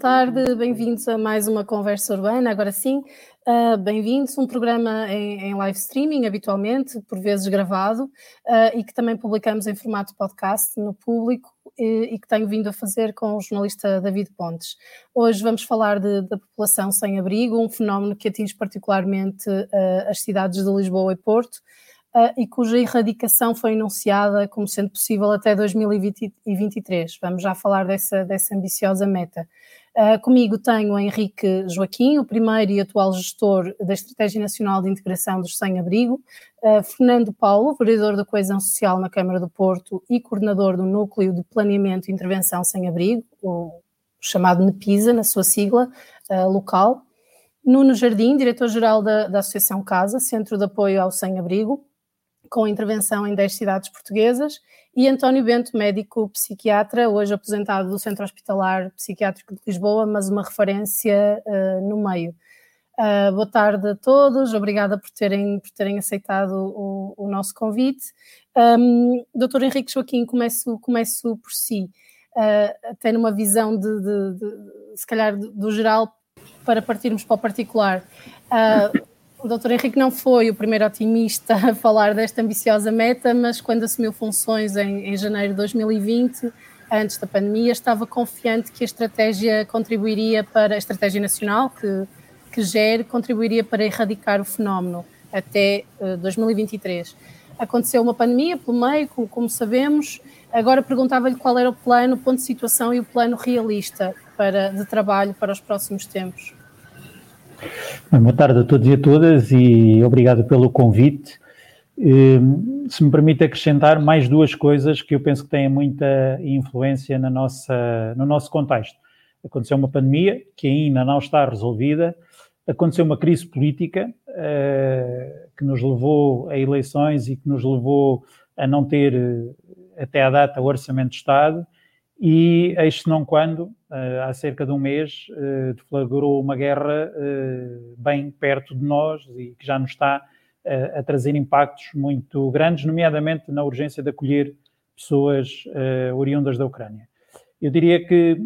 tarde, bem-vindos a mais uma conversa urbana. Agora sim, uh, bem-vindos. Um programa em, em, live streaming, habitualmente, por vezes gravado, uh, e que também publicamos em formato podcast no público e, e, que tenho vindo a fazer com o jornalista David Pontes. Hoje vamos falar de, da população sem abrigo, um fenómeno que atinge particularmente uh, as cidades de Lisboa e Porto uh, e cuja erradicação foi anunciada como sendo possível até 2023. Vamos já falar dessa, dessa ambiciosa meta. Uh, comigo tenho Henrique Joaquim, o primeiro e atual gestor da Estratégia Nacional de Integração dos Sem-Abrigo, uh, Fernando Paulo, vereador da Coesão Social na Câmara do Porto e coordenador do Núcleo de Planeamento e Intervenção Sem-Abrigo, o chamado NEPISA, na sua sigla uh, local, Nuno Jardim, diretor-geral da, da Associação Casa, Centro de Apoio ao Sem-Abrigo, com intervenção em 10 cidades portuguesas, e António Bento, médico psiquiatra, hoje aposentado do Centro Hospitalar Psiquiátrico de Lisboa, mas uma referência uh, no meio. Uh, boa tarde a todos, obrigada por terem, por terem aceitado o, o nosso convite. Um, Doutor Henrique Joaquim, começo, começo por si, uh, numa visão de, de, de, se calhar do geral, para partirmos para o particular. Uh, o Dr. Henrique não foi o primeiro otimista a falar desta ambiciosa meta, mas quando assumiu funções em, em janeiro de 2020, antes da pandemia, estava confiante que a estratégia contribuiria para a estratégia nacional que, que gere contribuiria para erradicar o fenómeno até uh, eh, 2023. Aconteceu uma pandemia pelo meio, como, como sabemos. Agora perguntava-lhe qual era o plano, o ponto de situação e o plano realista para, de trabalho para os próximos tempos. Boa tarde a todos e a todas e obrigado pelo convite. Ehm, se me permite acrescentar mais duas coisas que eu penso que têm muita influência na nossa, no nosso contexto. Aconteceu uma pandemia que ainda não está resolvida, aconteceu uma crise política uh, que nos levou a eleições e que nos levou a não ter eh, até à data o orçamento de Estado e eis não quando, eh, há cerca de um mês, eh, deflagrou uma guerra eh, bem perto de nós e que já nos está a trazer impactos muito grandes, nomeadamente na urgência de acolher pessoas oriundas da Ucrânia. Eu diria que,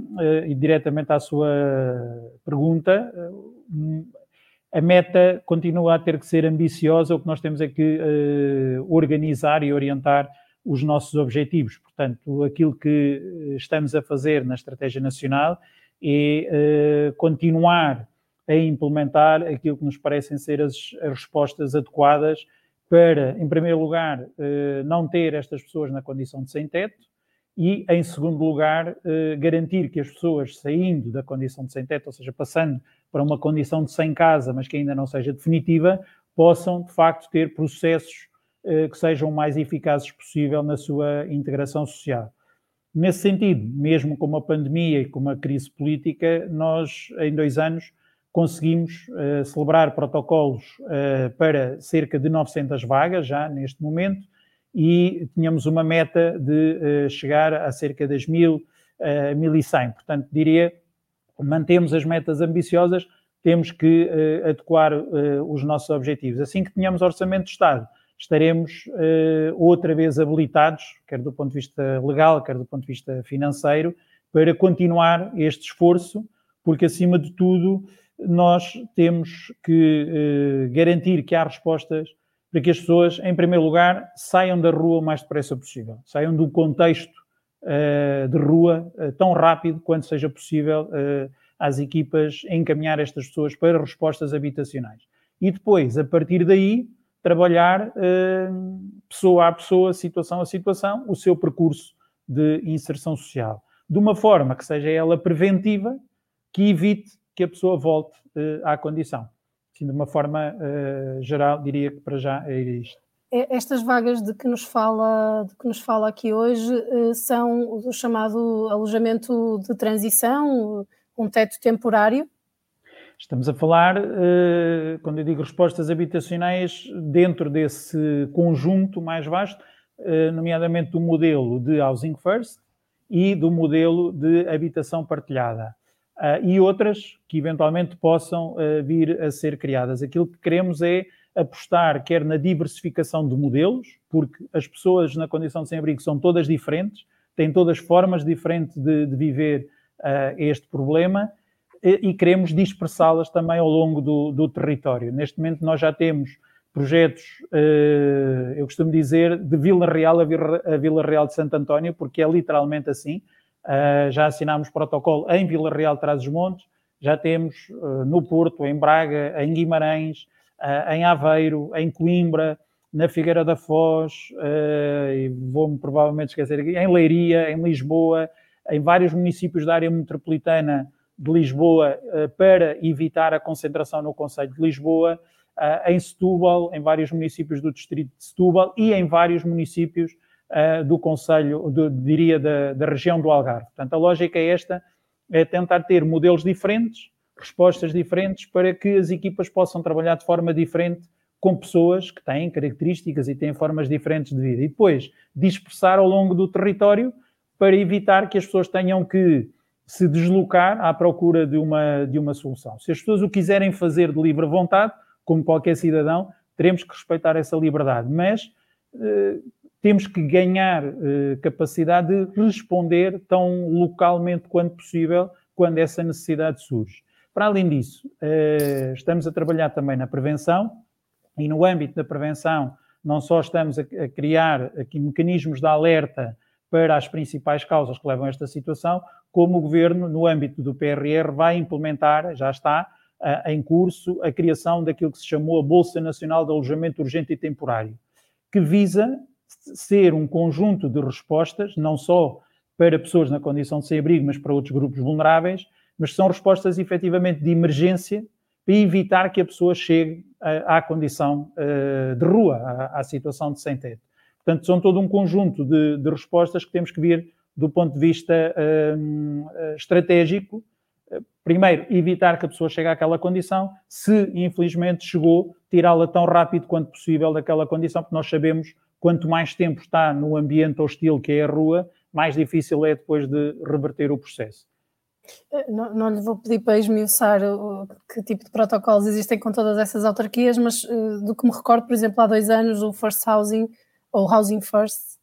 e diretamente à sua pergunta, a meta continua a ter que ser ambiciosa, o que nós temos é que organizar e orientar os nossos objetivos. Portanto, aquilo que eh, estamos a fazer na Estratégia Nacional é uh, continuar a implementar aquilo que nos parecem ser as, as respostas adequadas para, em primeiro lugar, uh, não ter estas pessoas na condição de sem-teto e, em segundo lugar, garantir que as pessoas saindo da condição de sem-teto, ou seja, passando para uma condição de sem-casa, mas que ainda não seja definitiva, possam, de facto, ter processos eh, que sejam o mais eficazes possível na sua integração social. Nesse sentido, mesmo com uma pandemia e com uma crise política, nós, em dois anos, conseguimos uh, celebrar protocolos uh, para cerca de 900 vagas, já neste momento, e tínhamos uma meta de uh, chegar a cerca das 1000, uh, 1100. Portanto, diria, mantemos as metas ambiciosas, temos que adequar os nossos objetivos. Assim que tenhamos orçamento de Estado, estaremos uh, outra vez habilitados, quer do ponto de vista legal, quer do ponto de vista financeiro, para continuar este esforço, porque acima de tudo nós temos que uh, garantir que há respostas para que as pessoas, em primeiro lugar, saiam da rua o mais depressa possível, saiam do contexto uh, de rua tão rápido quanto seja possível às equipas encaminhar estas pessoas para respostas habitacionais. E depois, a partir daí, trabalhar uh, pessoa a pessoa, situação a situação, o seu percurso de inserção social. De uma forma que seja ela preventiva, que evite que a pessoa volte uh, à condição. Assim, de uma forma uh, geral, diria que para já é isto. Estas vagas de que nos fala, de que nos fala aqui hoje são o chamado alojamento de transição, um teto temporário? Estamos a falar, eh, quando eu digo respostas habitacionais, dentro desse conjunto mais vasto, eh, nomeadamente do modelo de Housing First e do modelo de habitação partilhada. Ah, e outras que eventualmente possam eh, vir a ser criadas. Aquilo que queremos é apostar quer na diversificação de modelos, porque as pessoas na condição de sem-abrigo são todas diferentes, têm todas formas diferentes de, de viver uh, este problema, e, queremos dispersá-las também ao longo do, do, território. Neste momento nós já temos projetos, uh, eu costumo dizer, de Vila Real a Vila, Real de Santo António, porque é literalmente assim. Uh, já assinámos protocolo em Vila Real Trás-os-Montes, já temos uh, no Porto, em Braga, em Guimarães, em Aveiro, em Coimbra, na Figueira da Foz, e vou-me provavelmente esquecer aqui, em Leiria, em Lisboa, em vários municípios da área metropolitana de Lisboa para evitar a concentração no Conselho de Lisboa uh, em Setúbal, em vários municípios do distrito de Setúbal e em vários municípios uh, do Conselho, diria, da, da região do Algarve. Portanto, a lógica é esta, é tentar ter modelos diferentes, respostas diferentes, para que as equipas possam trabalhar de forma diferente com pessoas que têm características e têm formas diferentes de vida. E depois dispersar ao longo do território para evitar que as pessoas tenham que se deslocar à procura de uma, de uma solução. Se as pessoas o quiserem fazer de livre vontade, como qualquer cidadão, teremos que respeitar essa liberdade, mas eh, temos que ganhar eh, capacidade de responder tão localmente quanto possível quando essa necessidade surge. Para além disso, eh, estamos a trabalhar também na prevenção e no âmbito da prevenção não só estamos a, a criar aqui mecanismos de alerta para as principais causas que levam a esta situação, como o Governo, no âmbito do PRR, vai implementar, já está, em curso a criação daquilo que se chamou a Bolsa Nacional de Alojamento Urgente e Temporário, que visa ser um conjunto de respostas, não só para pessoas na condição de sem-abrigo, mas para outros grupos vulneráveis, mas são respostas efetivamente de emergência para evitar que a pessoa chegue à, condição uh, de rua, à, à, situação de sem-teto. Portanto, são todo um conjunto de, de, respostas que temos que vir do ponto de vista uh, estratégico primeiro, evitar que a pessoa chegue àquela condição, se infelizmente chegou, tirá-la tão rápido quanto possível daquela condição, porque nós sabemos quanto mais tempo está no ambiente hostil que é a rua, mais difícil é depois de reverter o processo. Eh, não, não lhe vou pedir para esmiuçar o, que tipo de protocolos existem com todas essas autarquias, mas do que me recordo, por exemplo, há dois anos, o First Housing, ou Housing First,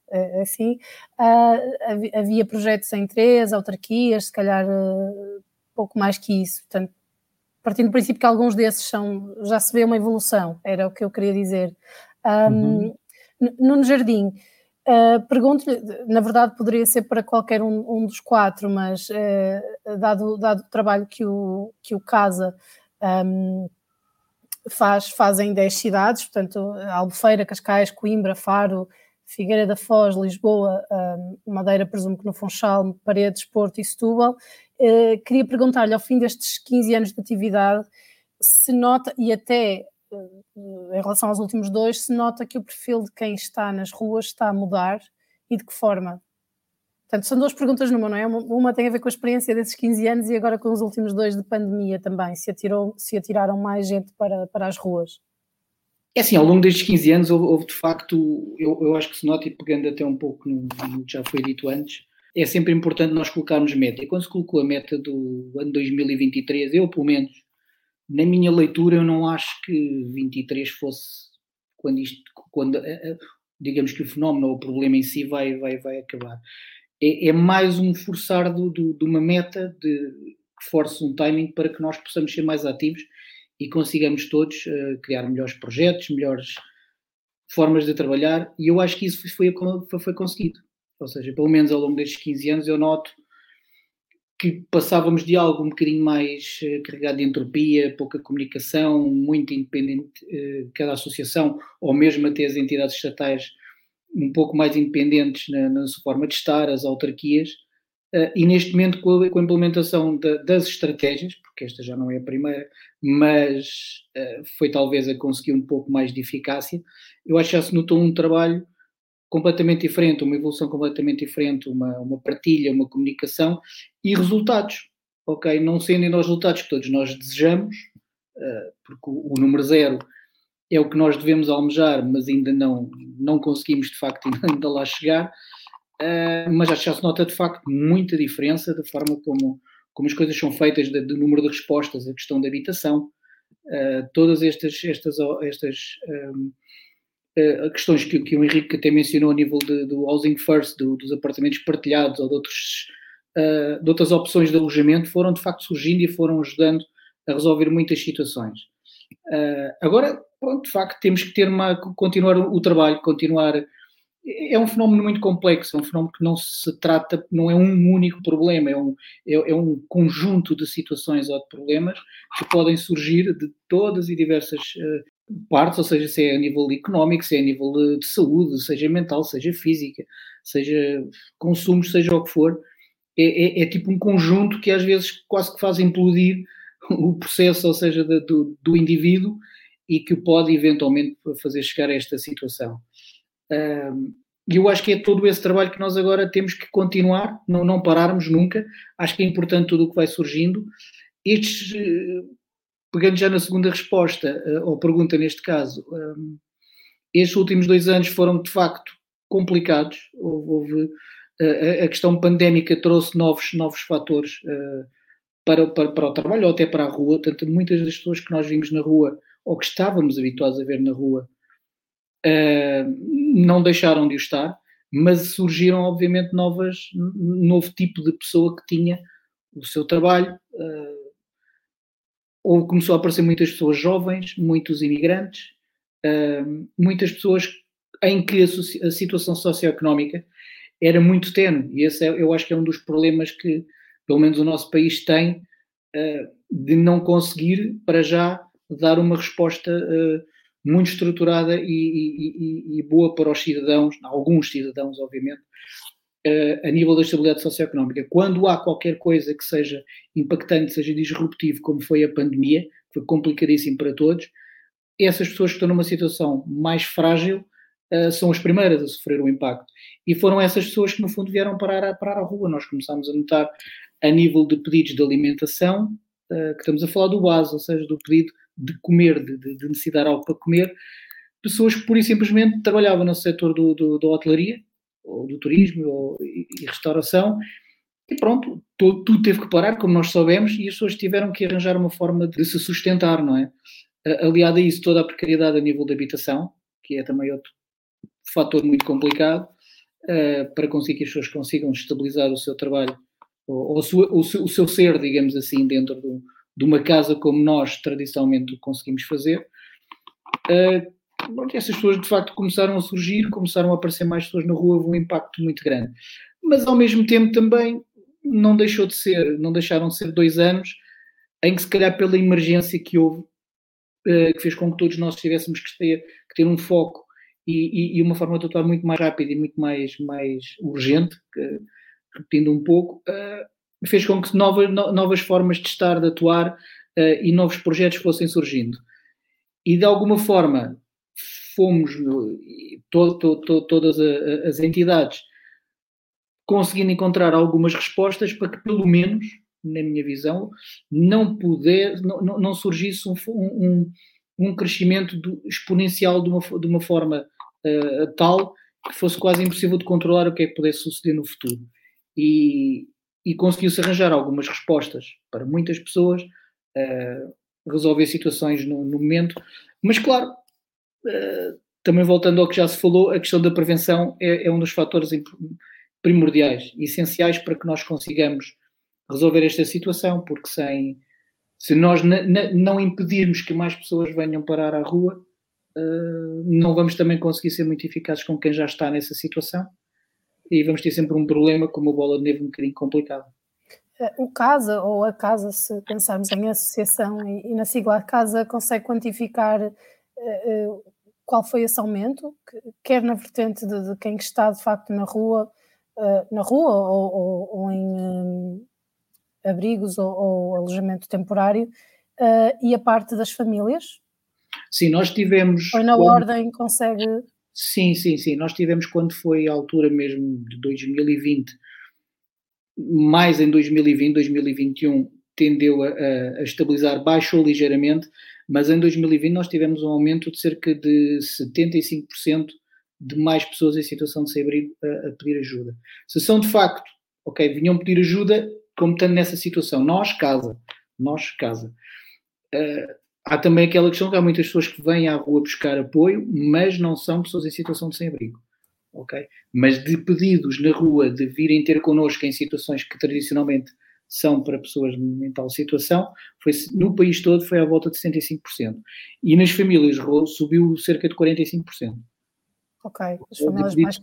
assim, uh, havia projetos em três autarquias, se calhar uh, pouco mais que isso. Portanto, partindo do princípio que alguns desses são, já se vê uma evolução, era o que eu queria dizer. Um, uhum. No Jardim, uh, pergunto-lhe, na verdade poderia ser para qualquer um, um dos quatro, mas uh, dado, dado o trabalho que o, que o Casa um, faz, faz em 10 cidades, portanto, Albufeira, Cascais, Coimbra, Faro, Figueira da Foz, Lisboa, Madeira, presumo que no Funchal, Paredes, Porto e Setúbal, eh, queria perguntar-lhe, ao fim destes 15 anos de atividade, se nota, e até uh, em relação aos últimos dois, se nota que o perfil de quem está nas ruas está a mudar e de que forma? Portanto, são duas perguntas numa, não é? Uma tem a ver com a experiência desses 15 anos e agora com os últimos dois de pandemia também, se, atirou, se atiraram mais gente para, para as ruas. É assim, ao longo destes 15 anos houve, houve de facto, eu, eu, acho que se nota, e pegando até um pouco no, que já foi dito antes, é sempre importante nós colocarmos meta. E quando se colocou a meta do ano 2023, eu pelo menos, na minha leitura, eu não acho que 23 fosse quando isto, quando eh, eh, digamos que o fenómeno ou o problema em si vai, vai, vai acabar. É, é mais um forçar do, do, de uma meta de, que force um timing para que nós possamos ser mais ativos e consigamos todos uh, criar melhores projetos, melhores formas de trabalhar, e eu acho que isso foi, foi, foi conseguido. Ou seja, pelo menos ao longo destes 15 anos eu noto que passávamos de algo um bocadinho mais uh, carregado de entropia, pouca comunicação, muito independente, uh, cada associação, ou mesmo até as entidades estatais, um pouco mais independentes na, na sua forma de estar, as autarquias, e neste momento com a, com a implementação da, das estratégias, porque esta já não é a primeira, mas foi talvez a conseguir um pouco mais de eficácia, eu acho que já se notou um trabalho completamente diferente, uma evolução completamente diferente, uma, uma partilha, uma comunicação e resultados, ok? Não sendo os resultados que todos nós desejamos, uh, porque o, o, número zero é o que nós devemos almejar, mas ainda não, não conseguimos de facto ainda lá chegar, uh, mas já se nota de facto muita diferença da forma como, como as coisas são feitas, do número de respostas, a questão da habitação, uh, todas estas, estas, estas um, uh, questões que, que, o Henrique até mencionou a nível de, do housing first, do, dos apartamentos partilhados ou de outros, de outras opções de alojamento foram de facto surgindo e foram ajudando a resolver muitas situações. Uh, agora, pronto, de facto, temos que ter uma, continuar o trabalho, continuar. É um fenómeno muito complexo, é um fenómeno que não se trata, não é um único problema, é um, é, é um conjunto de situações ou de problemas que podem surgir de todas e diversas uh, partes, ou seja, se é a nível económico, se é a nível de saúde, seja mental, seja física, seja consumos, seja o que for. É, é, é tipo um conjunto que às vezes quase que faz implodir o processo, ou seja, do, do indivíduo e que o pode eventualmente fazer chegar a esta situação. E eu acho que é todo esse trabalho que nós agora temos que continuar, não, não pararmos nunca. Acho que é importante tudo o que vai surgindo. Estes, eh, pegando já na segunda resposta, eh, ou pergunta neste caso, estes últimos dois anos foram de facto complicados. Houve, eh, a questão pandémica trouxe novos, novos fatores para, para, para o trabalho ou até para a rua. Portanto, muitas das pessoas que nós vimos na rua ou que estávamos habituados a ver na rua uh, não deixaram de o estar, mas surgiram, obviamente, novas, novo tipo de pessoa que tinha o seu trabalho. Uh, ou começou a aparecer muitas pessoas jovens, muitos imigrantes, uh, muitas pessoas em que a, a situação socioeconómica era muito tenue. E esse é, eu acho que é um dos problemas que pelo menos o nosso país tem, uh, de não conseguir, para já, dar uma resposta muito estruturada e, e, e, boa para os cidadãos, alguns cidadãos, obviamente, uh, a nível da estabilidade socioeconómica. Quando há qualquer coisa que seja impactante, seja disruptivo, como foi a pandemia, que foi complicadíssimo para todos, essas pessoas que estão numa situação mais frágil uh, são as primeiras a sofrer o impacto. E foram essas pessoas que, no fundo, vieram parar parar à rua. Nós começámos a notar a nível de pedidos de alimentação, uh, que estamos a falar do base, ou seja, do pedido de comer, de, de necessitar algo para comer, pessoas que pura e simplesmente trabalhavam no setor do, do, da hotelaria, ou do turismo, ou, e, e restauração, e pronto, tudo, tudo, teve que parar, como nós sabemos, e as pessoas tiveram que arranjar uma forma de se sustentar, não é? Aliado a isso, toda a precariedade a nível de habitação, que é também outro fator muito complicado, uh, para conseguir que as pessoas consigam estabilizar o seu trabalho ou, ou sua, o, seu, o, seu, ser, digamos assim, dentro do, de uma casa como nós tradicionalmente conseguimos fazer. Uh, essas pessoas de facto começaram a surgir, começaram a aparecer mais pessoas na rua, houve um impacto muito grande. Mas ao mesmo tempo também não deixou de ser, não deixaram de ser dois anos em que se calhar pela emergência que houve, uh, que fez com que todos nós tivéssemos que ter, que ter um foco e, e, uma forma de atuar muito mais rápida e muito mais, mais urgente, que, repetindo um pouco, uh, fez com que novas, novas formas de estar, de atuar uh, e novos projetos fossem surgindo. E de alguma forma fomos, to, to, to, todas as entidades, conseguindo encontrar algumas respostas para que, pelo menos, na minha visão, não, puder, não, não surgisse um, um, um crescimento do, exponencial de uma, de uma forma uh, tal que fosse quase impossível de controlar o que é que pudesse suceder no futuro e, e conseguiu-se arranjar algumas respostas para muitas pessoas, uh, resolver situações no, no, momento, mas claro, uh, também voltando ao que já se falou, a questão da prevenção é, é um dos fatores primordiais, essenciais para que nós consigamos resolver esta situação, porque sem, se nós não impedirmos que mais pessoas venham parar à rua, uh, não vamos também conseguir ser muito eficazes com quem já está nessa situação e vamos ter sempre um problema com uma bola de neve um bocadinho complicado. Eh, o CASA, ou a CASA, se pensarmos em associação e, na sigla CASA, consegue quantificar uh, uh, qual foi esse aumento, quer na vertente de, de, quem está de facto na rua, uh, na rua ou, ou, ou em abrigos ou, ou, alojamento temporário, e a parte das famílias? Sim, nós tivemos. Ou na quando... ordem consegue Sim, sim, sim. Nós tivemos quando foi a altura mesmo de 2020, mais em 2020, 2021 tendeu a, a, estabilizar, baixou ligeiramente, mas em 2020 nós tivemos um aumento de cerca de 75% de mais pessoas em situação de sem-abrigo a, a, pedir ajuda. Se são de facto, ok, vinham pedir ajuda, como estando nessa situação, nós, casa, nós, casa. Uh, há também aquela questão que há muitas pessoas que vêm à rua buscar apoio, mas não são pessoas em situação de sem-abrigo. ok? Mas de pedidos na rua de virem ter connosco em situações que tradicionalmente são para pessoas em tal situação, foi, no país todo foi à volta de 75%. E nas famílias subiu cerca de 45%. Ok, as famílias mais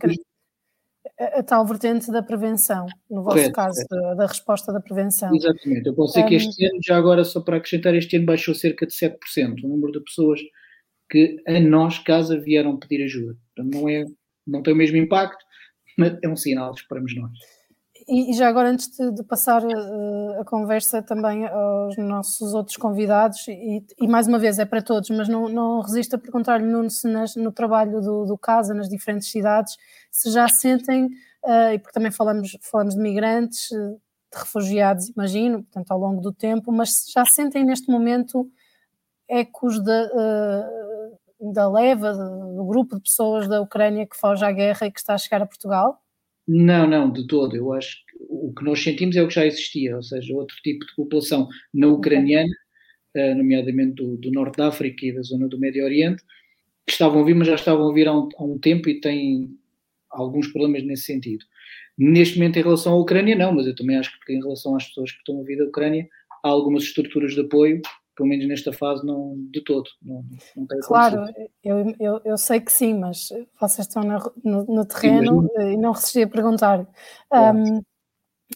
a, a, tal vertente da prevenção, no vosso Correto, caso, da, da, resposta da prevenção. Exatamente, eu posso dizer que este ano, já agora, só para acrescentar, este ano baixou cerca de 7% o número de pessoas que a nós, casa, vieram pedir ajuda. Portanto, não, é, não tem o mesmo impacto, mas é um sinal, esperamos nós. E, e já agora, antes de, de passar uh, a conversa também aos nossos outros convidados, e, e, mais uma vez é para todos, mas não, não resisto a perguntar-lhe, Nuno, se nas, no trabalho do, do CASA, nas diferentes cidades, se já sentem, uh, e porque também falamos, falamos de migrantes, eh, de refugiados, imagino, portanto, ao longo do tempo, mas se já sentem neste momento ecos da, uh, da leva, do grupo de pessoas da Ucrânia que foge à guerra e que está a chegar a Portugal? Não, não, de todo. Eu acho que o que nós sentimos é o que já existia, ou seja, outro tipo de população não ucraniana, uh, nomeadamente do, do, Norte da África e da zona do Médio Oriente, que estavam a vir, mas já estavam a vir há um, há um tempo e têm alguns problemas nesse sentido. Neste momento, em relação à Ucrânia, não, mas eu também acho que em relação às pessoas que estão a vir da Ucrânia, há algumas estruturas de apoio pelo menos nesta fase, não de todo. Não, não claro, eu, eu, eu, sei que sim, mas vocês estão no, no, terreno sim, e não resisti a perguntar. Um,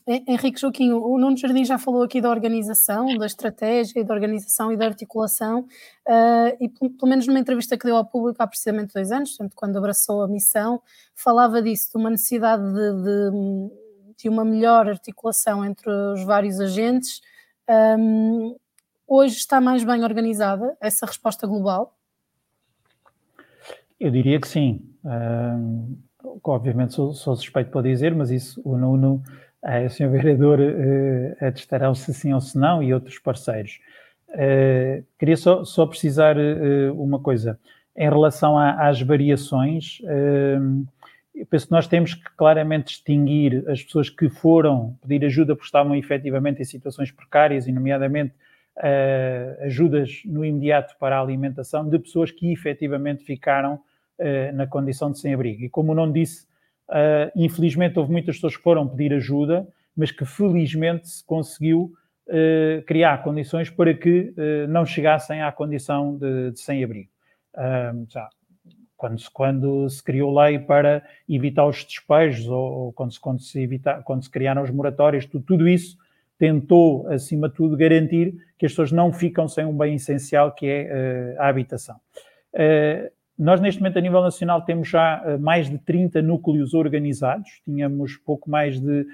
Henrique Joaquim, o Nuno Jardim já falou aqui da organização, da estratégia, da organização e da articulação, uh, e pelo menos numa entrevista que deu ao público há precisamente dois anos, portanto, quando abraçou a missão, falava disso, de uma necessidade de, de, de uma melhor articulação entre os vários agentes. Um, hoje está mais bem organizada essa resposta global? Eu diria que sim. Uh, obviamente sou, sou, suspeito para dizer, mas isso o Nuno, uh, o senhor vereador, uh, atestarão se sim ou se não e outros parceiros. Uh, queria só, só precisar uh, uma coisa. Em relação a, às variações, eu penso que nós temos que claramente distinguir as pessoas que foram pedir ajuda porque estavam efetivamente em situações precárias, e nomeadamente uh, ajudas no imediato para a alimentação de pessoas que efetivamente ficaram uh, na condição de sem-abrigo. E como não disse, uh, infelizmente houve muitas pessoas que foram pedir ajuda, mas que felizmente se conseguiu criar condições para que não chegassem à condição de, de sem-abrigo. já quando se, quando se criou lei para evitar os despejos ou, ou quando, se, quando, se evita, quando se criaram os moratórios, tudo, tudo isso tentou, acima de tudo, garantir que as pessoas não ficam sem um bem essencial que é uh, a habitação. Uh, nós, neste momento, a nível nacional, temos já uh, mais de 30 núcleos organizados, tínhamos pouco mais de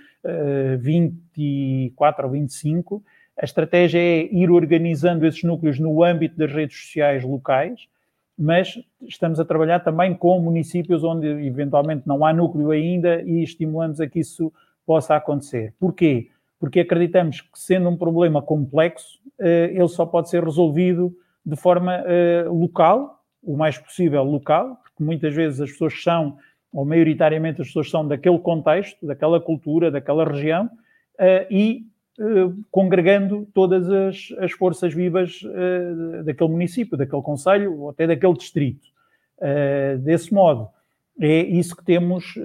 24 ou 25. A estratégia é ir organizando esses núcleos no âmbito das redes sociais locais, mas estamos a trabalhar também com municípios onde eventualmente não há núcleo ainda e estimulamos a que isso possa acontecer. Porquê? Porque acreditamos que, sendo um problema complexo, eh, ele só pode ser resolvido de forma eh, local, o mais possível local, porque muitas vezes as pessoas são, ou maioritariamente as pessoas são daquele contexto, daquela cultura, daquela região, eh, e congregando todas as, as forças vivas daquele município, daquele conselho ou até daquele distrito. Desse modo, é isso que temos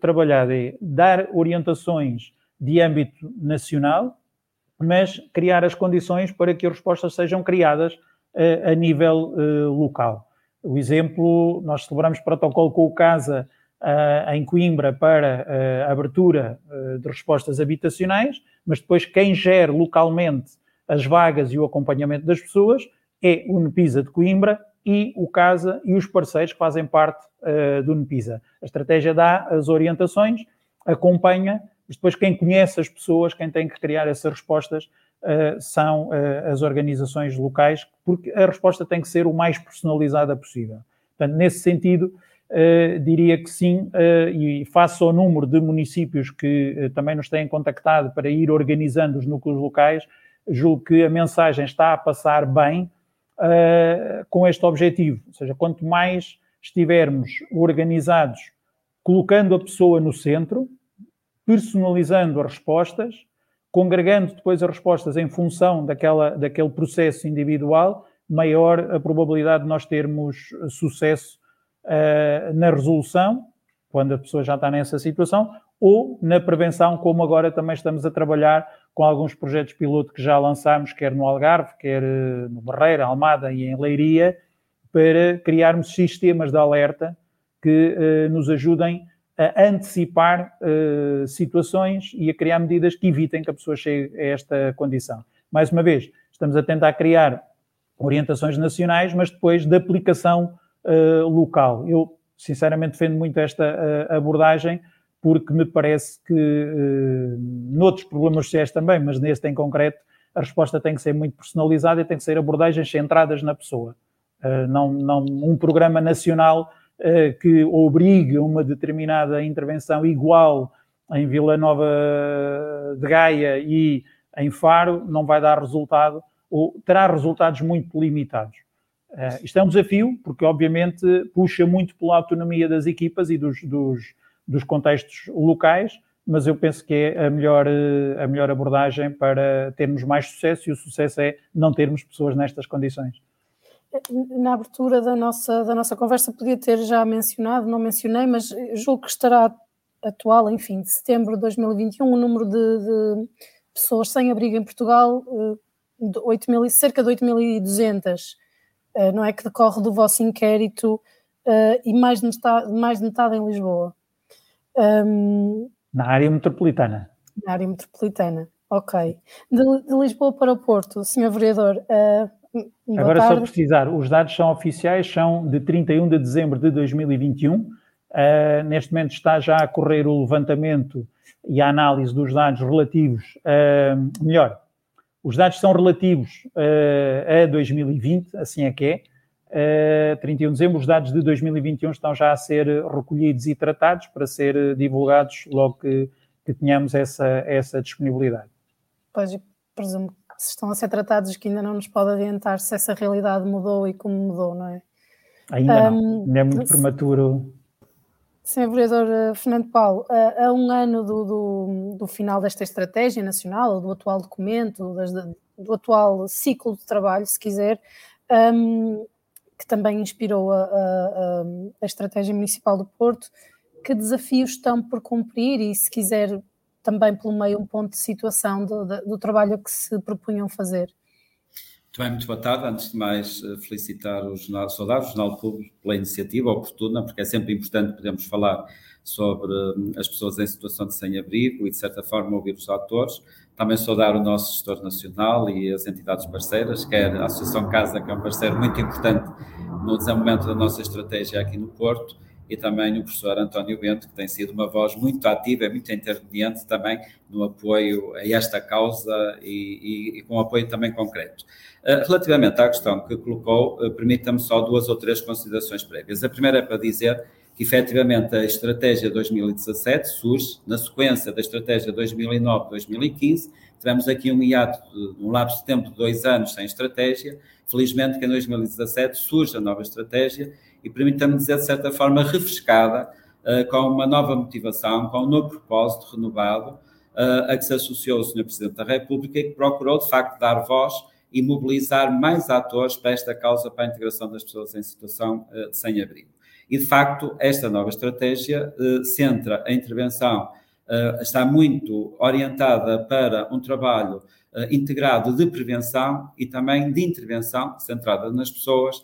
trabalhado, é dar orientações de âmbito nacional, mas criar as condições para que as respostas sejam criadas uh, a nível uh, local. O exemplo, nós celebramos protocolo com o CASA uh, em Coimbra para a abertura de respostas habitacionais, mas depois quem gera localmente as vagas e o acompanhamento das pessoas é o NEPISA de Coimbra e o CASA e os parceiros que fazem parte do NEPISA. A estratégia dá as orientações, acompanha mas depois quem conhece as pessoas, quem tem que criar essas respostas, uh, são uh, as organizações locais, porque a resposta tem que ser o mais personalizada possível. Portanto, nesse sentido, uh, diria que sim, e face ao número de municípios que também nos têm contactado para ir organizando os núcleos locais, julgo que a mensagem está a passar bem com este objetivo. Ou seja, quanto mais estivermos organizados, colocando a pessoa no centro, personalizando as respostas, congregando depois as respostas em função daquela, daquele processo individual, maior a probabilidade de nós termos sucesso uh, na resolução quando a pessoa já está nessa situação, ou na prevenção, como agora também estamos a trabalhar com alguns projetos piloto que já lançámos, quer no Algarve, quer eh, no Barreira, Almada e em Leiria, para criarmos sistemas de alerta que uh, nos ajudem a antecipar uh, situações e a criar medidas que evitem que a pessoa chegue a esta condição. Mais uma vez, estamos a tentar criar orientações nacionais, mas depois de aplicação uh, local. Eu, sinceramente, defendo muito esta abordagem, porque me parece que, uh, noutros problemas sociais também, mas neste em concreto, a resposta tem que ser muito personalizada e tem que ser abordagens centradas na pessoa. Uh, não, não um programa nacional uh, que obrigue uma determinada intervenção igual em Vila Nova de Gaia e em Faro não vai dar resultado ou terá resultados muito limitados. Uh, isto é um desafio, porque obviamente puxa muito pela autonomia das equipas e dos, dos dos contextos locais, mas eu penso que é a melhor, eh, a melhor abordagem para termos mais sucesso e o sucesso é não termos pessoas nestas condições. Na abertura da nossa, da nossa conversa podia ter já mencionado, não mencionei, mas julgo que estará atual, enfim, de setembro de 2021, o número de, de pessoas sem abrigo em Portugal, eh, de 8 mil, cerca de 8.200, eh, não é que decorre do vosso inquérito, e mais de metade, mais de metade em Lisboa. Um, na área metropolitana. Na área metropolitana, ok. De, de Lisboa para o Porto, Sr. Vereador. Uh, Agora, tarde. só precisar, os dados são oficiais, são de 31 de dezembro de 2021. Uh, ah, neste momento está já a correr o levantamento e a análise dos dados relativos, uh, melhor, os dados são relativos a 2020, assim é que é, Uh, 31 de dezembro, os dados de 2021 estão já a ser recolhidos e tratados para ser divulgados logo que, que tenhamos essa, essa disponibilidade. Pois, presumo que se estão a ser tratados que ainda não nos pode adiantar se essa realidade mudou e como mudou, não é? Ainda um, não, ainda é muito prematuro. Sr. Vereador eh, Fernando Paulo, a, a um ano do, do, do, final desta estratégia nacional, do atual documento, das, do atual ciclo de trabalho, se quiser, um, que também inspirou a, a, a, estratégia municipal do Porto, que desafios estão por cumprir e, se quiser, também pelo meio um ponto de situação do, do trabalho que se propunham fazer. Muito bem, muito boa tarde. Antes de mais, eh, felicitar o jornal, saudar o Jornal Público pela iniciativa oportuna, porque é sempre importante podermos falar sobre hum, as pessoas em situação de sem-abrigo e, de certa forma, ouvir os atores. Também saudar o nosso gestor nacional e as entidades parceiras, quer a Associação Casa, que é um parceiro muito importante no desenvolvimento da nossa estratégia aqui no Porto, e também o professor António Bento, que tem sido uma voz muito ativa muito interveniente também no apoio a esta causa e, e, e com apoio também concreto. Uh, relativamente à questão que colocou, uh, permita-me só duas ou três considerações prévias. A primeira é para dizer que efetivamente a estratégia 2017 surge na sequência da estratégia 2009-2015. Tivemos aqui um hiato, um lapso de tempo de dois anos sem estratégia. Felizmente que em 2017 surge a nova estratégia e permita-me dizer, de certa forma, refrescada, uh, com uma nova motivação, com um novo propósito renovado, uh, a que se associou o Sr. Presidente da República e que procurou, de facto, dar voz e mobilizar mais atores para esta causa, para a integração das pessoas em situação uh, sem-abrigo. E, de facto, esta nova estratégia centra a intervenção, está muito orientada para um trabalho integrado de prevenção e também de intervenção, centrada nas pessoas,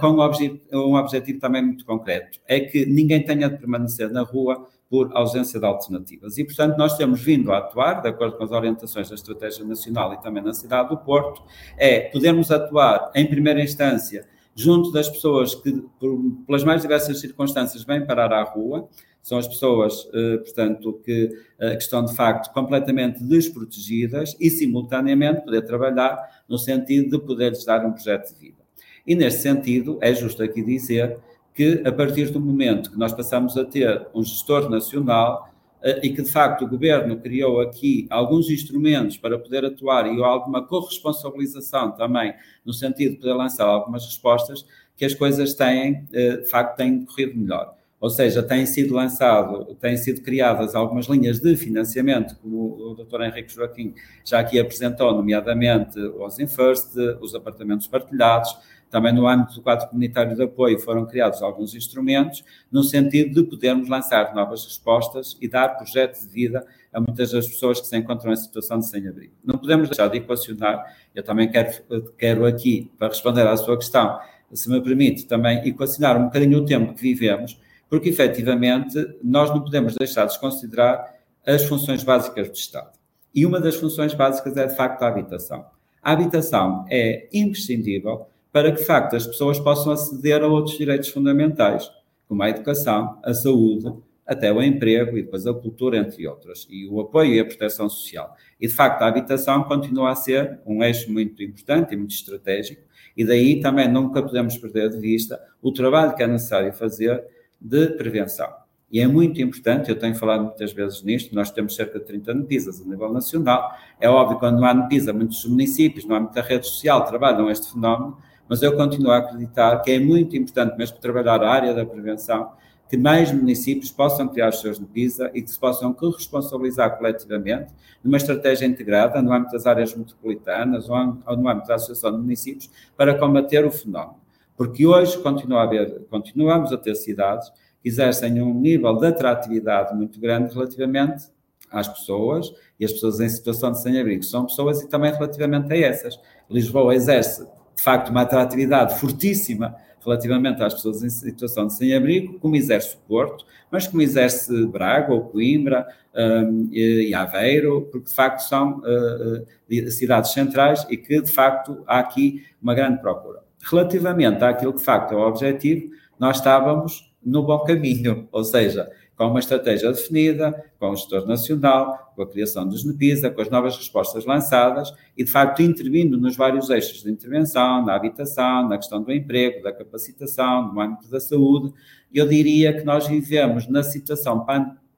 com um, obje um objetivo também muito concreto: é que ninguém tenha de permanecer na rua por ausência de alternativas. E, portanto, nós temos vindo a atuar, de acordo com as orientações da Estratégia Nacional e também na cidade do Porto, é podermos atuar, em primeira instância, junto das pessoas que, por, pelas mais diversas circunstâncias, vêm parar à rua, são as pessoas, eh, portanto, que, eh, que, estão de facto completamente desprotegidas e, simultaneamente, poder trabalhar no sentido de poder-lhes dar um projeto de vida. E, neste sentido, é justo aqui dizer que, a partir do momento que nós passamos a ter um gestor nacional, eh, e que de facto o governo criou aqui alguns instrumentos para poder atuar e alguma corresponsabilização também, no sentido de poder lançar algumas respostas, que as coisas têm, eh, de facto, têm corrido melhor. Ou seja, têm sido lançado, têm sido criadas algumas linhas de financiamento, como o Dr. Henrique Joaquim já aqui apresentou, nomeadamente os Infirst, os apartamentos partilhados, também no âmbito do quadro comunitário de apoio foram criados alguns instrumentos no sentido de podermos lançar novas respostas e dar projetos de vida a muitas das pessoas que se encontram em situação de sem-abrigo. Não podemos deixar de equacionar, eu também quero, quero aqui, para responder à sua questão, se me permite, também equacionar um bocadinho o tempo que vivemos, porque efetivamente nós não podemos deixar de desconsiderar as funções básicas do Estado. E uma das funções básicas é, de facto, a habitação. A habitação é imprescindível para que, de facto, as pessoas possam aceder a outros direitos fundamentais, como a educação, a saúde, até o emprego e depois a cultura, entre outras, e o apoio e a proteção social. E, de facto, a habitação continua a ser um eixo muito importante e muito estratégico, e daí também nunca podemos perder de vista o trabalho que é necessário fazer de prevenção. E é muito importante, eu tenho falado muitas vezes nisto, nós temos cerca de 30 NPISas a nível nacional. É óbvio, quando não há NPISA, muitos municípios, não há muita rede social, trabalham este fenómeno, mas eu continuo a acreditar que é muito importante mesmo trabalhar a área da prevenção, que mais municípios possam criar os seus NPISA e que se possam corresponsabilizar coletivamente numa estratégia integrada no âmbito das áreas metropolitanas ou no âmbito da Associação de Municípios para combater o fenómeno. Porque hoje continua a haver, continuamos a ter cidades que exercem um nível de atratividade muito grande relativamente às pessoas e as pessoas em situação de sem-abrigo são pessoas e também relativamente a essas. Lisboa exerce, de facto, uma atratividade fortíssima relativamente às pessoas em situação de sem-abrigo, como exerce o Porto, mas como exerce Braga ou Coimbra um, e Aveiro, porque de facto são uh, cidades centrais e que de facto há aqui uma grande procura. Relativamente àquilo que de facto é o objetivo, nós estávamos no bom caminho, ou seja, com uma estratégia definida, com o gestor nacional, com a criação dos NEPISA, com as novas respostas lançadas e, de facto, intervindo nos vários eixos de intervenção, na habitação, na questão do emprego, da capacitação, no âmbito da saúde. Eu diria que nós vivemos na situação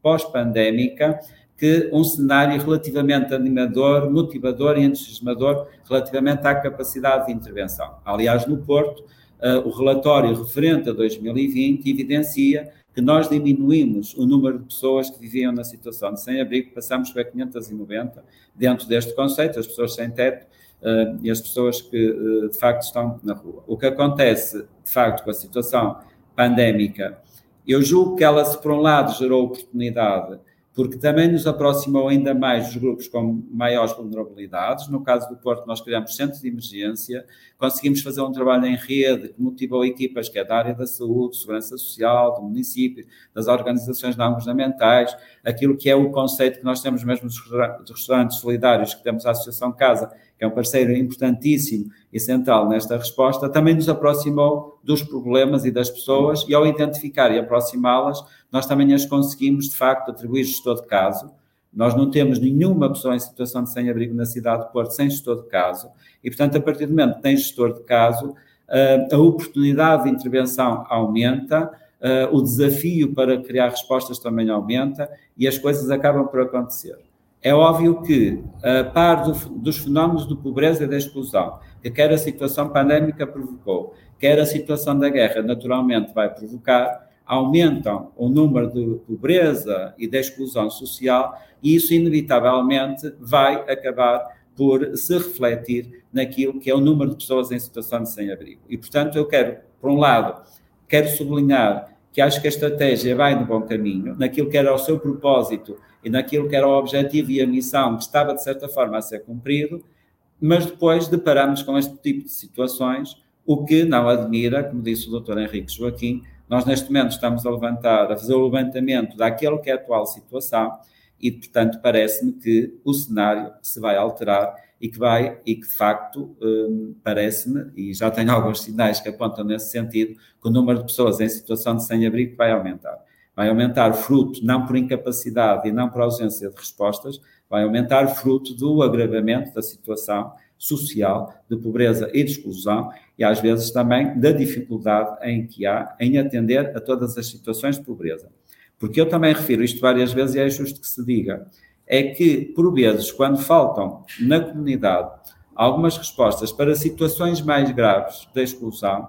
pós-pandémica que um cenário relativamente animador, motivador e entusiasmador relativamente à capacidade de intervenção. Aliás, no Porto, uh, o relatório referente a 2020 evidencia que nós diminuímos o número de pessoas que viviam na situação de sem-abrigo, passamos para 590 dentro deste conceito, as pessoas sem teto uh, e as pessoas que uh, de facto estão na rua. O que acontece de facto com a situação pandémica, eu julgo que ela, se por um lado gerou oportunidade porque também nos aproximou ainda mais dos grupos com maiores vulnerabilidades. No caso do Porto, nós criamos centros de emergência, conseguimos fazer um trabalho em rede que motivou equipas que é da área da saúde, segurança social, do município, das organizações não governamentais, aquilo que é o conceito que nós temos mesmo dos restaurantes solidários, que temos a Associação Casa, é um parceiro importantíssimo e central nesta resposta, também nos aproximou dos problemas e das pessoas e ao identificar e aproximá-las, nós também as conseguimos, de facto, atribuir gestor de caso. Nós não temos nenhuma pessoa em situação de sem-abrigo na cidade de Porto sem gestor de caso e, portanto, a partir do momento que tem gestor de caso, eh, a oportunidade de intervenção aumenta, eh, o desafio para criar respostas também aumenta e as coisas acabam por acontecer. É óbvio que, a par do, dos fenómenos de pobreza e da exclusão, que quer a situação pandémica provocou, quer a situação da guerra naturalmente vai provocar, aumentam o número de pobreza e de exclusão social, e isso inevitavelmente vai acabar por se refletir naquilo que é o número de pessoas em situação de sem-abrigo. E, portanto, eu quero, por um lado, quero sublinhar que acho que a estratégia vai no bom caminho, naquilo que era o seu propósito e naquilo que era o objetivo e a missão que estava, de certa forma, a ser cumprido, mas depois deparamos com este tipo de situações, o que não admira, como disse o Dr. Henrique Joaquim, nós neste momento estamos a levantar, a fazer o levantamento daquilo que é a atual situação e, portanto, parece-me que o cenário se vai alterar e que vai, e que de facto, hum, parece-me, e já tenho alguns sinais que apontam nesse sentido, que o número de pessoas em situação de sem-abrigo vai aumentar. Vai aumentar fruto não por incapacidade e não por ausência de respostas, vai aumentar fruto do agravamento da situação social de pobreza e de exclusão e às vezes também da dificuldade em que há em atender a todas as situações de pobreza. Porque eu também refiro isto várias vezes e é justo que se diga é que, por vezes, quando faltam na comunidade algumas respostas para situações mais graves da exclusão,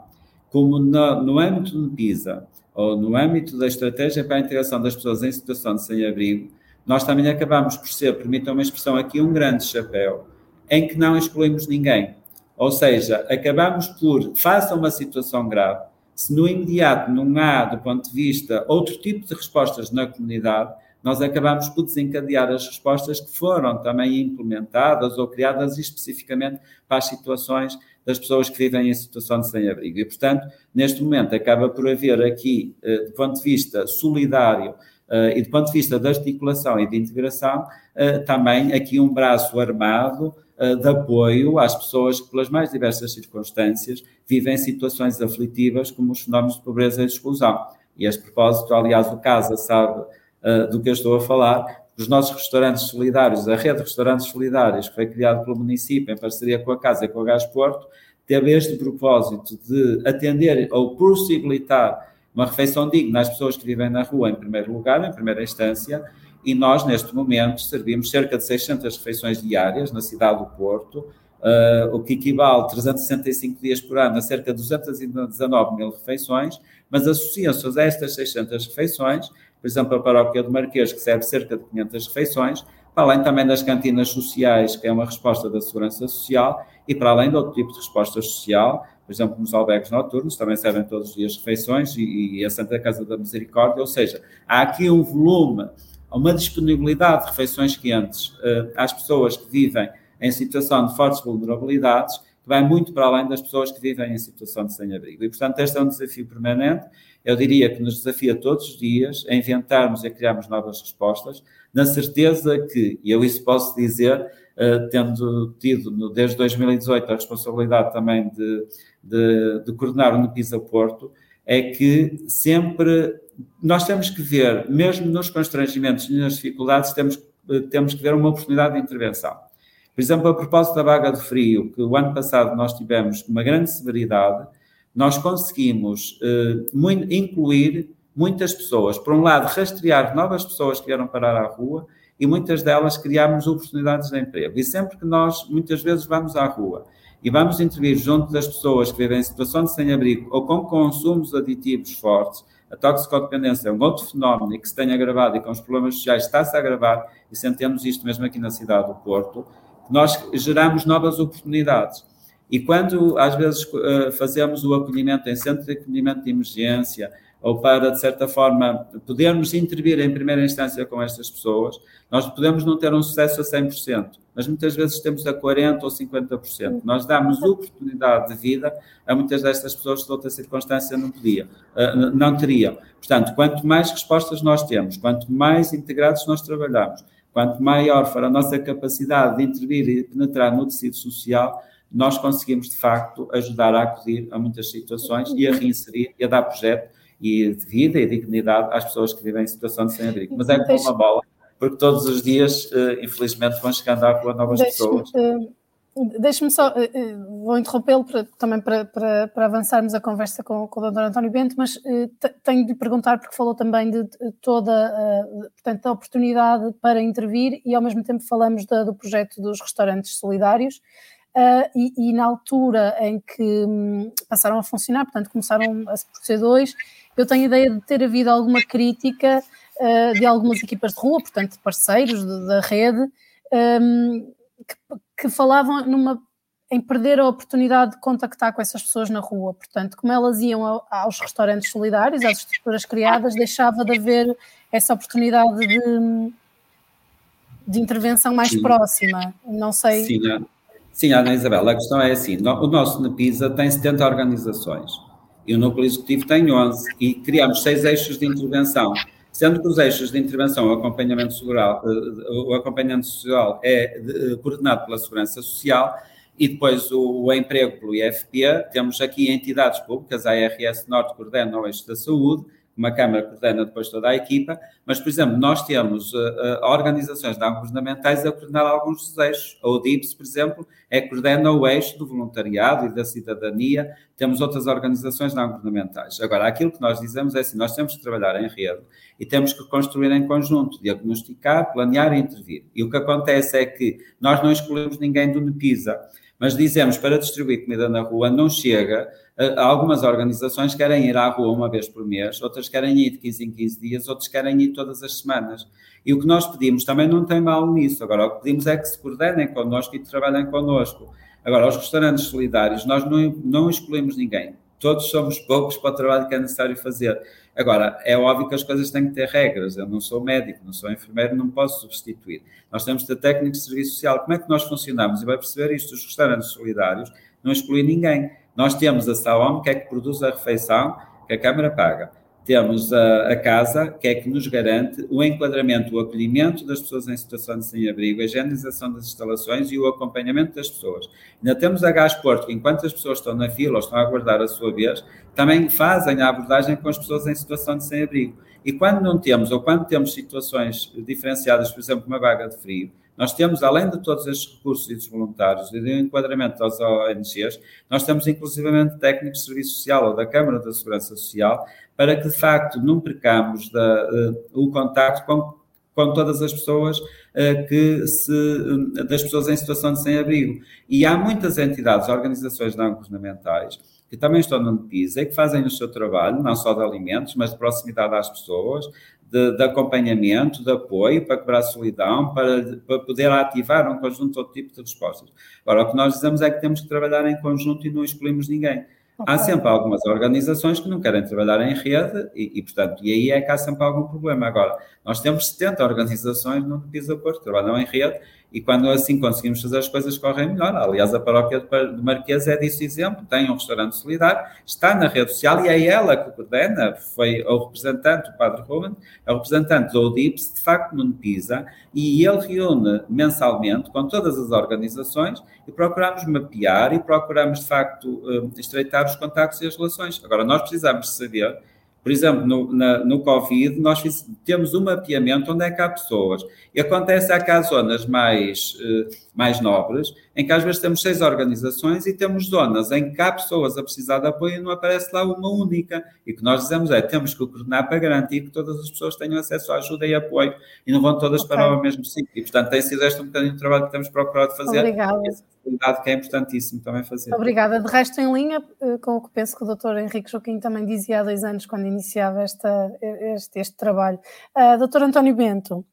como no, no âmbito do PISA ou no âmbito da estratégia para a integração das pessoas em situação de sem-abrigo, nós também acabamos por ser, permitam uma expressão aqui, um grande chapéu, em que não excluímos ninguém. Ou seja, acabamos por, face a uma situação grave, se no imediato não há, do ponto de vista, outro tipo de respostas na comunidade, nós acabamos por desencadear as respostas que foram também implementadas ou criadas especificamente para as situações das pessoas que vivem em situação de sem-abrigo. E, portanto, neste momento acaba por haver aqui, eh, do ponto de vista solidário eh, e do ponto de vista da articulação e de integração, eh, também aqui um braço armado de apoio às pessoas que, pelas mais diversas circunstâncias, vivem situações aflitivas, como os fenómenos de pobreza e exclusão. E a este propósito, aliás, o CASA sabe uh, do que eu estou a falar, os nossos restaurantes solidários, a rede de restaurantes solidários, que foi criada pelo município em parceria com a Casa e com a Gás Porto, teve este propósito de atender ou possibilitar uma refeição digna às pessoas que vivem na rua, em primeiro lugar, em primeira instância, e nós, neste momento, servimos cerca de 600 refeições diárias na cidade do Porto, uh, o que equivale a 365 dias por ano a cerca de 219 mil refeições, mas associam-se a estas 600 refeições por exemplo, a paróquia do Marquês, que serve cerca de 500 refeições, para além também das cantinas sociais, que é uma resposta da Segurança Social, e para além de outro tipo de resposta social, por exemplo, nos albergues noturnos, também servem todos os dias refeições, e, e a Santa Casa da Misericórdia, ou seja, há aqui um volume, uma disponibilidade de refeições quentes uh, às pessoas que vivem em situação de fortes vulnerabilidades, que vai muito para além das pessoas que vivem em situação de sem-abrigo. E, portanto, este é um desafio permanente eu diria que nos desafia todos os dias a inventarmos e a criarmos novas respostas, na certeza que, e eu isso posso dizer, uh, tendo tido desde 2018 a responsabilidade também de, de, de coordenar o Nepisa Porto, é que sempre nós temos que ver, mesmo nos constrangimentos e nas dificuldades, temos, temos que ver uma oportunidade de intervenção. Por exemplo, a propósito da vaga de frio, que o ano passado nós tivemos uma grande severidade, nós conseguimos uh, incluir muitas pessoas. Por um lado, rastrear novas pessoas que vieram parar à rua e muitas delas criarmos oportunidades de emprego. E sempre que nós, muitas vezes, vamos à rua e vamos intervir junto das pessoas que vivem em situação de sem-abrigo ou com consumos aditivos fortes, a toxicodependência é um outro fenómeno que se tem agravado e com os problemas sociais está-se a agravar, e sentimos isto mesmo aqui na cidade do Porto, nós geramos novas oportunidades. E quando, às vezes, eh, fazemos o acolhimento em centro de acolhimento de emergência, ou para, de certa forma, podermos intervir em primeira instância com estas pessoas, nós podemos não ter um sucesso a 100%, mas muitas vezes temos a 40% ou 50%. Nós damos oportunidade de vida a muitas destas pessoas que, de outra circunstância, não, podia, eh, não teriam. Portanto, quanto mais respostas nós temos, quanto mais integrados nós trabalhamos, quanto maior for a nossa capacidade de intervir e penetrar no tecido social, nós conseguimos, de facto, ajudar a acudir a muitas situações e a reinserir e a dar projeto e de vida e dignidade às pessoas que vivem em situação de sem-abrigo. Mas é como uma bola, porque todos os dias, eh, infelizmente, vão chegando à rua novas pessoas. Eh, deixe-me só, eh, vou interrompê-lo também para, para, para, avançarmos a conversa com, com o Dr. António Bento, mas tenho de perguntar, porque falou também de toda portanto, a oportunidade para intervir e ao mesmo tempo falamos do projeto dos restaurantes solidários. Uh, e, e, na altura em que um, passaram a funcionar, portanto começaram a ser dois, eu tenho a ideia de ter havido alguma crítica uh, de algumas equipas de rua, portanto parceiros de, da rede, um, que, que, falavam numa, em perder a oportunidade de contactar com essas pessoas na rua, portanto como elas iam ao, aos restaurantes solidários, às estruturas criadas, deixava de haver essa oportunidade de, de intervenção mais Sim. próxima, não sei... Sim, é. Sim, Ana Isabel, a questão é assim: o nosso NEPISA tem 70 organizações e o núcleo executivo tem 11 e criamos seis eixos de intervenção, sendo que os eixos de intervenção, o acompanhamento social, eh, o acompanhamento social é eh, coordenado pela Segurança Social e depois o, emprego pelo IFP, temos aqui entidades públicas, a ARS Norte coordena o eixo da saúde, uma Câmara coordena depois toda a equipa, mas, por exemplo, nós temos uh, organizações não governamentais a coordenar alguns dos eixos. A ODIPS, por exemplo, é coordena o eixo do voluntariado e da cidadania. Temos outras organizações não governamentais. Agora, aquilo que nós dizemos é assim, nós temos que trabalhar em rede e temos que construir em conjunto, diagnosticar, planear e intervir. E o que acontece é que nós não escolhemos ninguém do NEPISA, mas dizemos para distribuir comida na rua não chega algumas organizações querem ir à rua uma vez por mês, outras querem ir de 15 em 15 dias, outras querem ir todas as semanas. E o que nós pedimos também não tem mal nisso. Agora, o que pedimos é que se coordenem connosco e trabalhem connosco. Agora, os restaurantes solidários, nós não, não excluímos ninguém. Todos somos poucos para o trabalho que é necessário fazer. Agora, é óbvio que as coisas têm que ter regras. Eu não sou médico, não sou enfermeiro, não posso substituir. Nós temos de ter técnicos de serviço social. Como é que nós funcionamos? E vai perceber isto: os restaurantes solidários não excluem ninguém. Nós temos a SAOM, que é que produz a refeição, que a Câmara paga temos a, a, casa, que é que nos garante o enquadramento, o acolhimento das pessoas em situação de sem-abrigo, a higienização das instalações e o acompanhamento das pessoas. Ainda temos a Gás Porto, que enquanto as pessoas estão na fila ou estão a aguardar a sua vez, também fazem a abordagem com as pessoas em situação de sem-abrigo. E quando não temos, ou quando temos situações diferenciadas, por exemplo, uma vaga de frio, nós temos, além de todos estes recursos e dos voluntários e do enquadramento das ONGs, nós temos inclusivamente técnicos de serviço social ou da Câmara da Segurança Social para que, de facto, não percamos da, uh, o contacto com, com todas as pessoas uh, que se, uh, das pessoas em situação de sem-abrigo. E há muitas entidades, organizações não governamentais, que também estão no PISA e que fazem o seu trabalho, não só de alimentos, mas de proximidade às pessoas, de, de, acompanhamento, de apoio para quebrar a solidão, para, para poder ativar um conjunto de outro tipo de respostas. Agora, o que nós dizemos é que temos que trabalhar em conjunto e não excluímos ninguém. Okay. Há sempre algumas organizações que não querem trabalhar em rede e, e, portanto, e aí é que há sempre algum problema. Agora, nós temos 70 organizações no Pisa Porto trabalham em rede e quando assim conseguimos fazer as coisas correm melhor. Aliás, a paróquia de Marquês é disso exemplo, tem um restaurante solidário, está na rede social e é ela que coordena, foi o representante, o Padre Ruben, é o representante do ODIPS, de facto, no Pisa, e ele reúne mensalmente com todas as organizações e procuramos mapear e procuramos, de facto, eh, estreitar os contactos e as relações. Agora, nós precisamos saber por exemplo, no, na, no Covid, nós fiz, temos um mapeamento onde é que há pessoas. E acontece é que há zonas mais, eh, mais nobres, em que às vezes temos seis organizações e temos zonas em que há pessoas a precisar de apoio e não aparece lá uma única. E o que nós dizemos é, temos que coordenar para garantir que todas as pessoas tenham acesso à ajuda e apoio e não vão todas okay. para o mesmo sítio. E, portanto, tem sido este um bocadinho de trabalho que temos procurado fazer. Obrigada que é importantíssimo também fazer. Obrigada. De resto, em linha eh, com o que penso que o Dr. Henrique Joaquim também dizia há dois anos, quando iniciava esta, este, este trabalho. Uh, Dr. António Bento,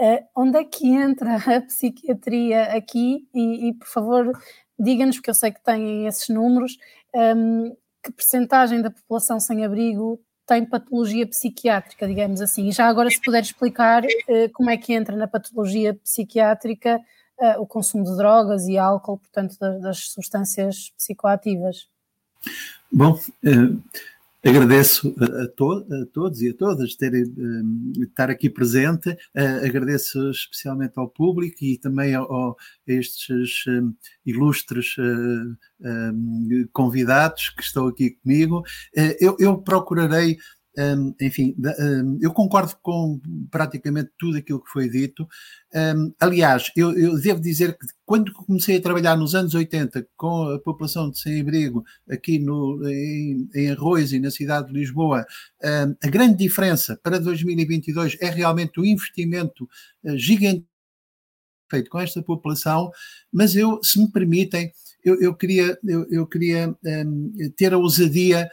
uh, onde é que entra a psiquiatria aqui? E, e por favor, diga-nos, porque eu sei que têm esses números, um, ehm, que percentagem da população sem abrigo tem patologia psiquiátrica, digamos assim. E já agora, se puder explicar uh, como é que entra na patologia psiquiátrica uh, o consumo de drogas e álcool, portanto, das, das substâncias psicoativas. Bom, agradeço a, to a, todos e a todas terem uh, estar aqui presente, uh, agradeço especialmente ao público e também a estes ilustres convidados que estão aqui comigo. Eu, eu procurarei um, enfim, um, eu concordo com praticamente tudo aquilo que foi dito. Um, aliás, eu, eu, devo dizer que quando comecei a trabalhar nos anos 80 com a população de sem-abrigo aqui no, em, em Arroz e na cidade de Lisboa, a grande diferença para 2022 é realmente o investimento uh, gigante feito com esta população, mas eu, se me permitem, eu, eu queria, eu, eu queria ter a ousadia eh,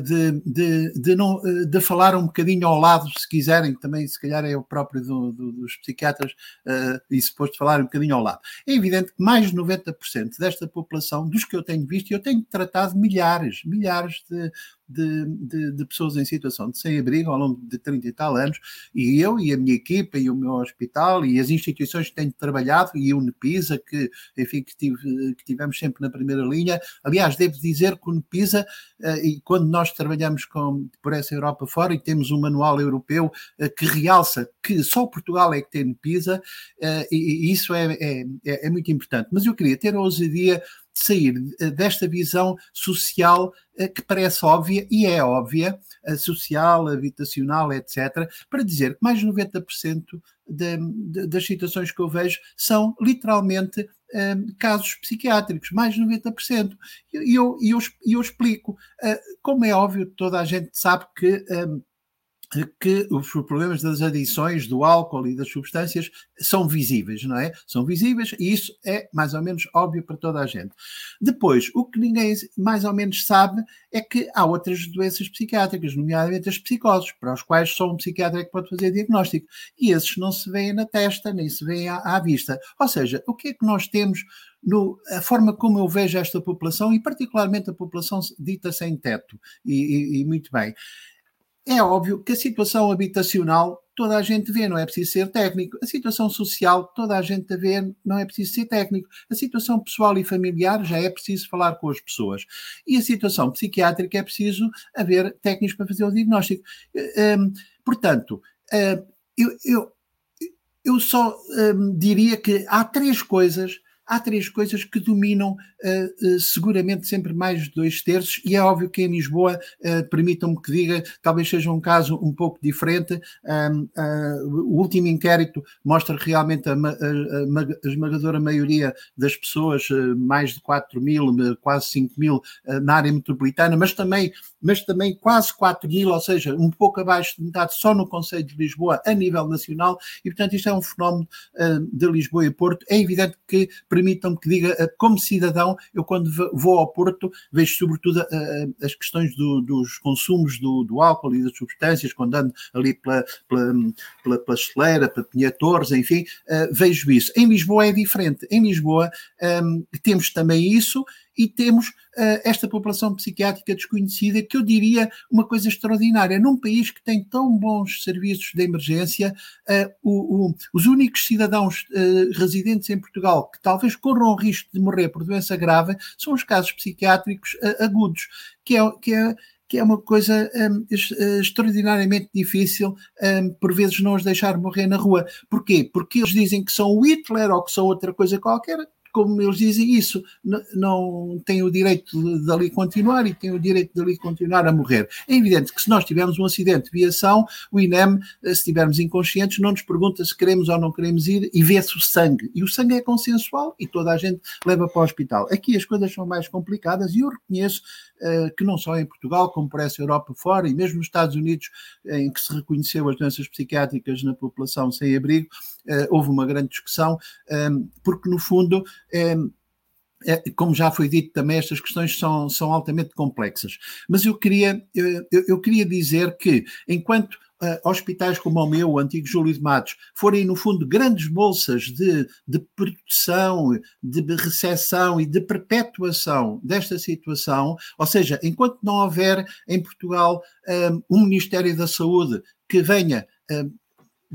de, de, de, não, eh, de falar um bocadinho ao lado, se quiserem, também se calhar é o próprio do, do, dos psiquiatras uh, e suposto falar um bocadinho ao lado. É evidente que mais de 90% desta população, dos que eu tenho visto, e eu tenho tratado milhares, milhares de, de, de, de, pessoas em situação de sem-abrigo ao longo de 30 e tal anos, e eu e a minha equipa e o meu hospital e as instituições que tenho trabalhado e o Unepisa, que, enfim, que, tive, que tivemos sempre na primeira linha. Aliás, devo dizer que o Unepisa, uh, e quando nós trabalhamos com, por essa Europa fora e temos um manual europeu uh, que realça que só Portugal é que tem Unepisa, uh, e, isso é, é, é, é muito importante. Mas eu queria ter a ousadia sair eh, desta visão social eh, que parece óbvia, e é óbvia, social, habitacional, etc., para dizer que mais de 90% de, de, das situações que eu vejo são literalmente um, eh, casos psiquiátricos, mais de 90%. E eu, eu, eu, eu explico. Uh, como é óbvio, toda a gente sabe que. Um, que os problemas das adições do álcool e das substâncias são visíveis, não é? São visíveis e isso é mais ou menos óbvio para toda a gente. Depois, o que ninguém mais ou menos sabe é que há outras doenças psiquiátricas, nomeadamente as psicoses, para os quais só um psiquiatra é que pode fazer diagnóstico. E esses não se veem na testa, nem se veem à, à vista. Ou seja, o que é que nós temos no, a forma como eu vejo esta população e particularmente a população dita sem teto, e, e, e muito bem é óbvio que a situação habitacional toda a gente vê, não é preciso ser técnico. A situação social toda a gente vê, não é preciso ser técnico. A situação pessoal e familiar já é preciso falar com as pessoas. E a situação psiquiátrica é preciso haver técnicos para fazer o diagnóstico. Um, portanto, um, eu, eu, eu só um, diria que há três coisas há três coisas que dominam uh, uh, seguramente sempre mais de dois terços, e é óbvio que em Lisboa, uh, permitam-me que diga, talvez seja um caso um pouco diferente. Um, o último inquérito mostra realmente a, a, a, esmagadora maioria das pessoas, mais de 4 mil, quase 5 mil na área metropolitana, mas também, mas também quase 4 mil, ou seja, um pouco abaixo de metade só no Conselho de Lisboa a nível nacional, e portanto isto é um fenómeno de Lisboa e Porto. É evidente que permitam-me que diga, eh, como cidadão, eu quando vou ao Porto vejo sobretudo eh, eh, as questões do, dos consumos do, do, álcool e das substâncias, quando ando ali pela, pela, pela, pela Esteleira, pela Pinha Torres, enfim, vejo isso. Em Lisboa é diferente. Em Lisboa um, temos também isso e temos uh, esta população psiquiátrica desconhecida, que eu diria uma coisa extraordinária. Num país que tem tão bons serviços de emergência, uh, o, o, os únicos cidadãos uh, residentes em Portugal que talvez corram o risco de morrer por doença grave são os casos psiquiátricos agudos, que é, que é que é uma coisa um, extraordinariamente difícil, um, por vezes não os deixar morrer na rua. Porquê? Porque eles dizem que são o Hitler ou que são outra coisa qualquer, como eles dizem isso, não têm o direito de, ali continuar e têm o direito de ali continuar a morrer. É evidente que se nós tivermos um acidente de viação, o INEM, eh, se estivermos inconscientes, não nos pergunta se queremos ou não queremos ir e vê-se o sangue. E o sangue é consensual e toda a gente leva para o hospital. Aqui as coisas são mais complicadas e eu reconheço uh, que não só em Portugal, como por essa Europa fora e mesmo nos Estados Unidos, em que se reconheceu as doenças psiquiátricas na população sem abrigo, houve uma grande discussão, porque no fundo como já foi dito também, estas questões são, são altamente complexas. Mas eu queria, eu, eu queria dizer que, enquanto uh, hospitais como o meu, o antigo Júlio de Matos, forem, no fundo, grandes bolsas de, de proteção, de recepção e de perpetuação desta situação, ou seja, enquanto não houver em Portugal um, um Ministério da Saúde que venha um,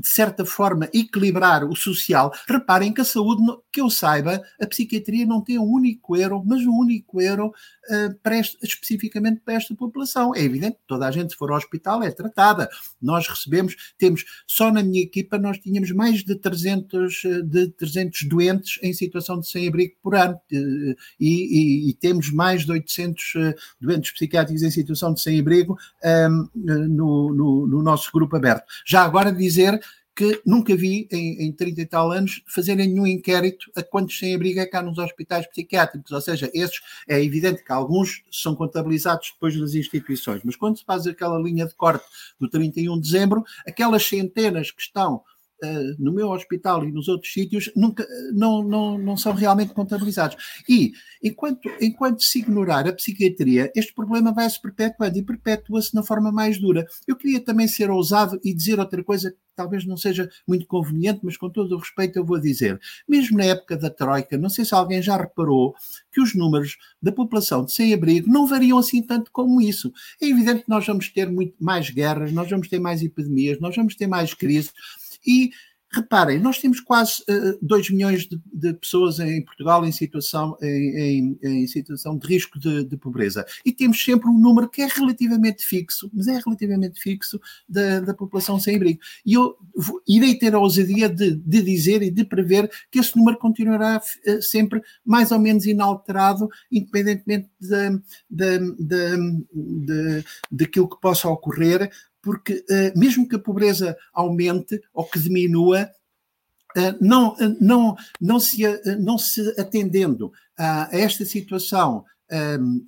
de certa forma, equilibrar o social. Reparem que a saúde, que eu saiba, a psiquiatria não tem um único euro, mas um único euro uh, para este, especificamente para esta população. É evidente toda a gente, se for ao hospital, é tratada. Nós recebemos, temos, só na minha equipa, nós tínhamos mais de 300, eh, de 300 doentes em situação de sem-abrigo por ano. Uh, e, e, e, temos mais de 800 uh, doentes psiquiátricos em situação de sem-abrigo um, no, no, no nosso grupo aberto. Já agora dizer que nunca vi em, em 30 e tal anos fazerem nenhum inquérito a quantos sem-abrigo é cá nos hospitais psiquiátricos, ou seja, esses é evidente que alguns são contabilizados depois nas instituições, mas quando se faz aquela linha de corte do 31 de dezembro, aquelas centenas que estão no meu hospital e nos outros sítios nunca, não, não, não são realmente contabilizados. E enquanto, enquanto se ignorar a psiquiatria, este problema vai se perpetuando e perpetua-se na forma mais dura. Eu queria também ser ousado e dizer outra coisa talvez não seja muito conveniente, mas com todo o respeito eu vou dizer. Mesmo na época da Troika, não sei se alguém já reparou que os números da população de sem-abrigo não variam assim tanto como isso. É evidente que nós vamos ter muito mais guerras, nós vamos ter mais epidemias, nós vamos ter mais crises e Reparem, nós temos quase uh, eh, 2 milhões de, de, pessoas em Portugal em situação, em, em, em situação de risco de, de, pobreza. E temos sempre um número que é relativamente fixo, mas é relativamente fixo, da, da população sem abrigo. E eu vou, irei ter a ousadia de, de, dizer e de prever que esse número continuará uh, sempre mais ou menos inalterado, independentemente de, de, de, daquilo que possa ocorrer, porque uh, mesmo que a pobreza aumente ou que diminua, uh, não, uh, não, não, se, não se atendendo a, esta situação um,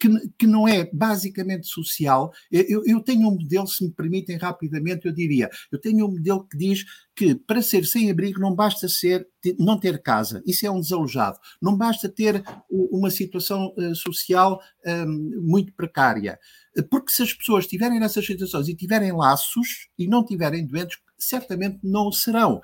que, que não é basicamente social. Eu, eu tenho um modelo, se me permitem rapidamente, eu diria, eu tenho um modelo que diz que para ser sem abrigo não basta ser não ter casa, isso é um desalojado, não basta ter uma situação social um, muito precária, porque se as pessoas estiverem nessas situações e tiverem laços e não tiverem doentes, certamente não serão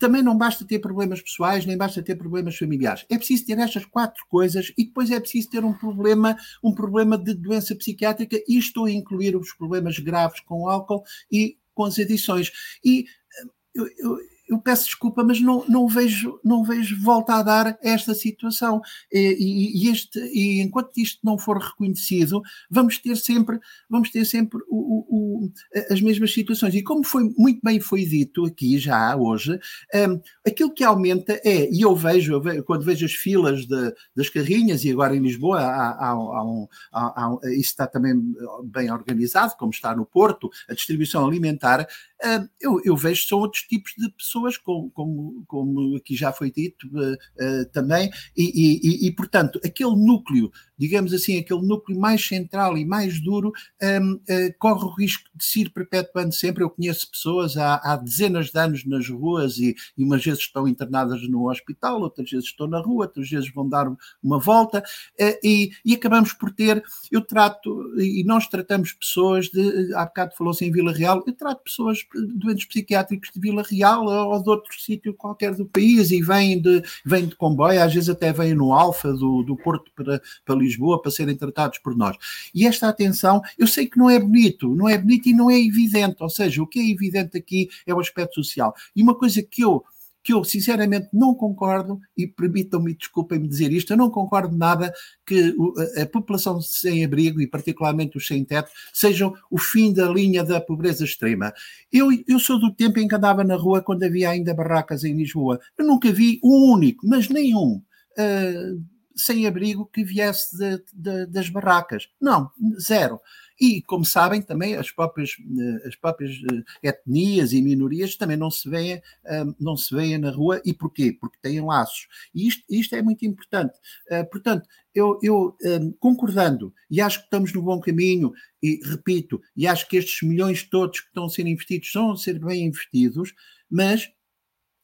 também não basta ter problemas pessoais, nem basta ter problemas familiares. É preciso ter estas quatro coisas e depois é preciso ter um problema, um problema de doença psiquiátrica, e estou a incluir os problemas graves com o álcool e com as adições. E eh, eu, eu, eu peço desculpa, mas não, não, vejo, não vejo volta a dar esta situação. E, e, este, e enquanto isto não for reconhecido, vamos ter sempre, vamos ter sempre o, o, as mesmas situações. E como foi muito bem foi dito aqui já hoje, um, aquilo que aumenta é, e eu vejo, eu vejo quando vejo as filas de, das carrinhas, e agora em Lisboa há, há, há um, há, isso está também bem organizado, como está no Porto, a distribuição alimentar, um, eu, eu vejo são outros tipos de pessoas pessoas, como, como, como aqui já foi dito uh, uh, também, e, e, e, portanto, aquele núcleo, digamos assim, aquele núcleo mais central e mais duro, um, ehm, uh, eh, corre o risco de se ir perpetuando sempre. Eu conheço pessoas há, há dezenas de anos nas ruas e, e, umas vezes estão internadas no hospital, outras vezes estão na rua, outras vezes vão dar uma volta, e, acabamos por ter, eu trato, e nós tratamos pessoas de, há bocado falou-se em Vila Real, eu trato pessoas doentes psiquiátricos de Vila Real ou de outro sítio qualquer do país e vêm de, vêm de comboio, às vezes até vêm no Alfa do, do Porto para, para Lisboa para serem tratados por nós. E esta atenção, eu sei que não é bonito, não é bonito e não é evidente, ou seja, o que é evidente aqui é o aspecto social. E uma coisa que eu que eu sinceramente não concordo, e permitam-me, desculpem-me dizer isto, eu não concordo nada que a população sem abrigo, e particularmente os sem teto, sejam o fim da linha da pobreza extrema. Eu, eu sou do tempo em que andava na rua quando havia ainda barracas em Lisboa. Eu nunca vi um único, mas nenhum. Uh, sem abrigo que viesse de, de, das barracas. Não, zero. E, como sabem, também as próprias, eh, as próprias eh, etnias e minorias também não se veem, eh, não se veem na rua. E porquê? Porque têm laços. E isto, isto é muito importante. Portanto, eu, eu concordando, e acho que estamos no bom caminho, e repito, e acho que estes milhões todos que estão a ser investidos são a ser bem investidos, mas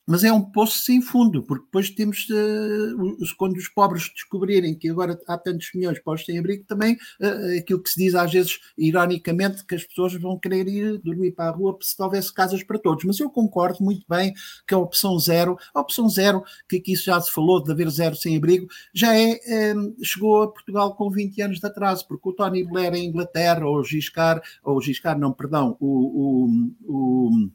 mas é um poço sem fundo, porque depois temos, uh, quando os pobres descobrirem que agora há tantos milhões para os sem-abrigo, também uh, aquilo que se diz às vezes, ironicamente, que as pessoas vão querer ir dormir para a rua se houvesse casas para todos. Mas eu concordo muito bem que a opção zero, a opção zero, que aqui já se falou de haver zero sem-abrigo, já é, um, chegou a Portugal com 20 anos de atraso, porque o Tony Blair em Inglaterra, ou o Giscard, ou o Giscard, não, perdão, o, o, o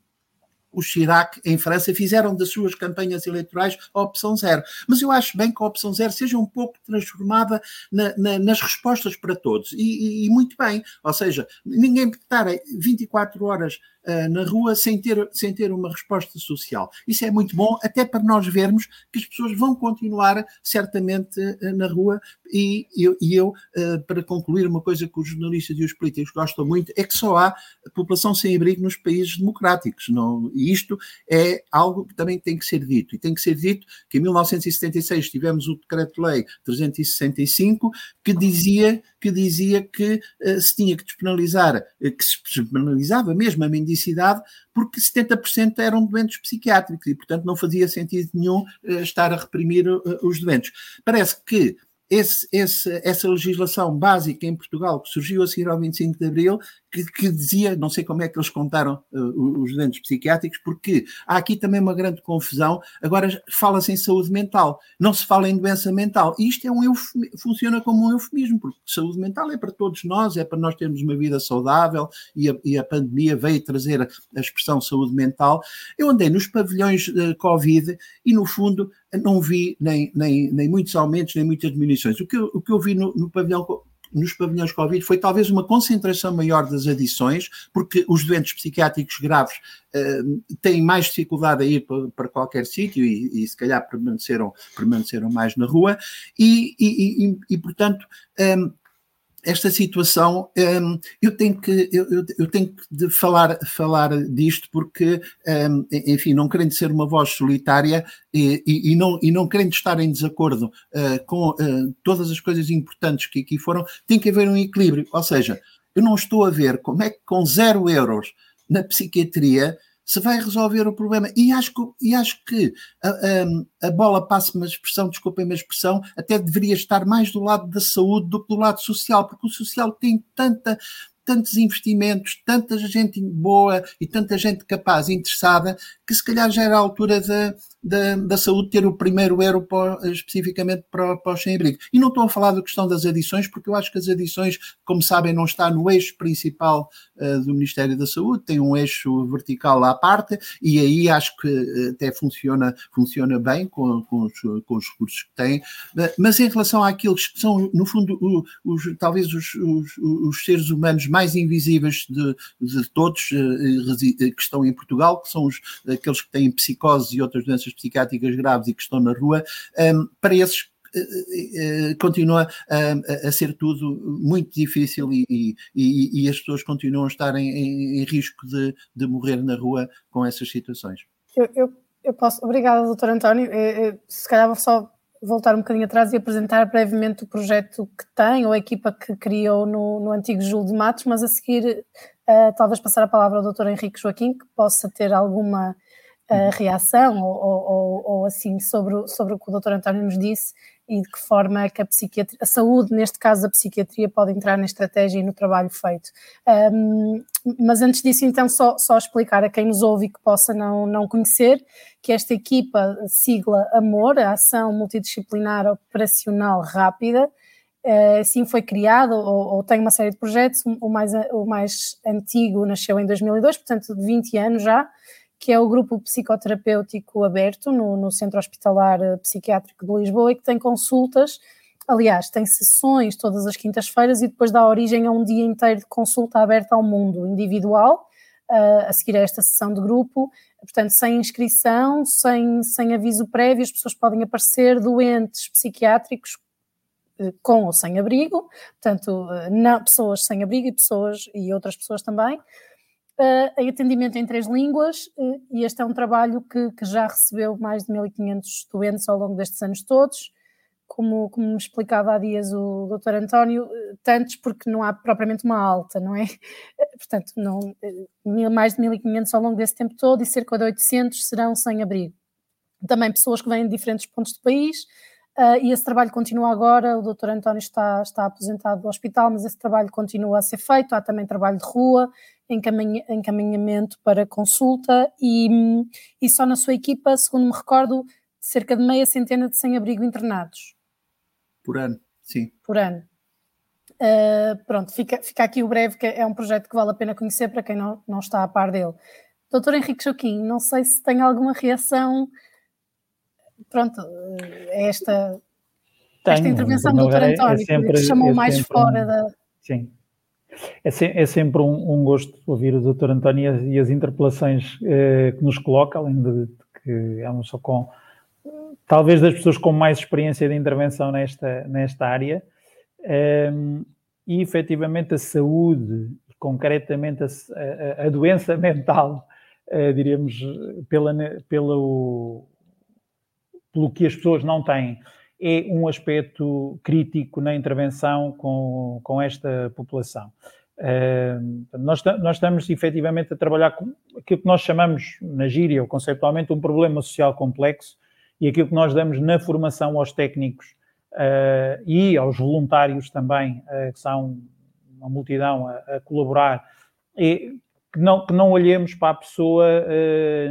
o Chirac em França fizeram das suas campanhas eleitorais a opção zero. Mas eu acho bem que a opção zero seja um pouco transformada na, na, nas respostas para todos. E, e, e, muito bem. Ou seja, ninguém estar 24 horas na rua sem ter, sem ter uma resposta social. Isso é muito bom, até para nós vermos que as pessoas vão continuar certamente uh, na rua. E eu, e eu uh, para concluir, uma coisa que os jornalistas e os políticos gostam muito é que só há população sem abrigo nos países democráticos. Não, e isto é algo que também tem que ser dito. E tem que ser dito que em 1976 tivemos o Decreto-Lei 365 que dizia que, dizia que uh, se tinha que despenalizar, uh, que se despenalizava mesmo a mendicidade, porque 70% eram doentes psiquiátricos e, portanto, não fazia sentido nenhum uh, estar a reprimir os doentes. Parece que esse, esse, essa legislação básica em Portugal, que surgiu a seguir ao 25 de Abril, que, que dizia, não sei como é que eles contaram uh, os doentes psiquiátricos, porque há aqui também uma grande confusão. Agora fala-se em saúde mental, não se fala em doença mental. E isto é um funciona como um eufemismo, porque saúde mental é para todos nós, é para nós termos uma vida saudável e a, e a pandemia veio trazer a, expressão saúde mental. Eu andei nos pavilhões Covid e, no fundo, não vi nem, nem, nem muitos aumentos, nem muitas diminuições. O que eu, o que eu vi no, no pavilhão nos pavilhões Covid foi talvez uma concentração maior das adições, porque os doentes psiquiátricos graves uh, têm mais dificuldade a ir para, para qualquer sítio e, e, se calhar permaneceram, permaneceram mais na rua, e, e, e portanto. Um, esta situação, um, eu tenho que, eu, eu tenho que falar, falar disto porque, um, enfim, não querendo ser uma voz solitária e, e, e, não, e não querendo estar em desacordo uh, com uh, todas as coisas importantes que aqui foram, tem que haver um equilíbrio. Ou seja, eu não estou a ver como é que com zero euros na psiquiatria se vai resolver o problema. E acho que, e acho que a, a, a bola passa-me a expressão, desculpem-me a expressão, até deveria estar mais do lado da saúde do que do lado social, porque o social tem tanta tantos investimentos, tanta gente boa e tanta gente capaz interessada, que se calhar já era a altura da, da, da saúde ter o primeiro euro para, especificamente para, para os sem-abrigo. E não estou a falar da questão das adições, porque eu acho que as adições, como sabem, não está no eixo principal uh, do Ministério da Saúde, tem um eixo vertical à parte, e aí acho que eh, até funciona, funciona bem com, com, os, com os recursos que tem. Uh, mas em relação àqueles que são, no fundo, os, talvez os, os, os seres humanos mais invisíveis de, de todos que estão em Portugal, que são os, aqueles que têm psicose e outras doenças psiquiátricas graves e que estão na rua, um, para esses uh, uh, continua a, a, ser tudo muito difícil e, e, e, as pessoas continuam a estar em, em, em risco de, de, morrer na rua com essas situações. Eu, eu, eu posso, obrigada, doutor António. Eu, se calhar vou só voltar um bocadinho atrás e apresentar brevemente o projeto que tem, ou a equipa que criou no, no antigo Júlio de Matos, mas a seguir uh, talvez passar a palavra ao doutor Henrique Joaquim, que possa ter alguma reação ou, ou, ou, assim sobre, sobre o que o doutor António nos disse e de que forma é que a psiquiatria, a saúde, neste caso a psiquiatria, pode entrar na estratégia e no trabalho feito. Um, mas antes disso, então, só, só explicar a quem nos ouve e que possa não, não conhecer que esta equipa, sigla AMOR, a Ação Multidisciplinar Operacional Rápida, assim foi criado ou, ou, tem uma série de projetos, o mais, o mais antigo nasceu em 2002, portanto de 20 anos já, que é o grupo psicoterapêutico aberto no, no Centro Hospitalar eh, Psiquiátrico de Lisboa e que tem consultas, aliás, tem sessões todas as quintas-feiras e depois dá origem a um dia inteiro de consulta aberta ao mundo individual, uh, a seguir a esta sessão de grupo, portanto, sem inscrição, sem, sem aviso prévio, as pessoas podem aparecer doentes psiquiátricos eh, com ou sem abrigo, portanto, não, pessoas sem abrigo e pessoas e outras pessoas também, em atendimento em três línguas, uh, e este é um trabalho que, que, já recebeu mais de 1.500 doentes ao longo destes anos todos. Como, como me explicava há dias o Dr. António, tantos porque não há propriamente uma alta, não é? Portanto, não, mais de 1.500 ao longo desse tempo todo e cerca de 800 serão sem abrigo. Também pessoas que vêm de diferentes pontos do país, Uh, e esse trabalho continua agora. O Dr. António está, está aposentado do hospital, mas esse trabalho continua a ser feito. Há também trabalho de rua, encaminhamento para consulta e, e só na sua equipa, segundo me recordo, cerca de meia centena de sem-abrigo internados. Por ano, sim. Por ano. Uh, pronto, fica, fica aqui o breve, que é um projeto que vale a pena conhecer para quem não, não está a par dele. Doutor Henrique Joaquim, não sei se tem alguma reação, pronto, a esta, Tenho, esta intervenção do doutor é António, é sempre, que chamou é mais fora da... Sim, é, se, é sempre um, um, gosto ouvir o Dr. António e as, interpelações eh, que nos coloca, além de, de que é um só com talvez das pessoas com mais experiência de intervenção nesta, nesta área. Um, e efetivamente a saúde, concretamente a, a, a doença mental, uh, diríamos, pela, pelo, pelo que as pessoas não têm é um aspecto crítico na intervenção com, com esta população. Uh, nós, nós, estamos efetivamente a trabalhar com aquilo que nós chamamos na gíria, ou conceptualmente, um problema social complexo e aquilo que nós damos na formação aos técnicos uh, e aos voluntários também, uh, que são uma multidão a, a colaborar, é que não, que não olhemos para a pessoa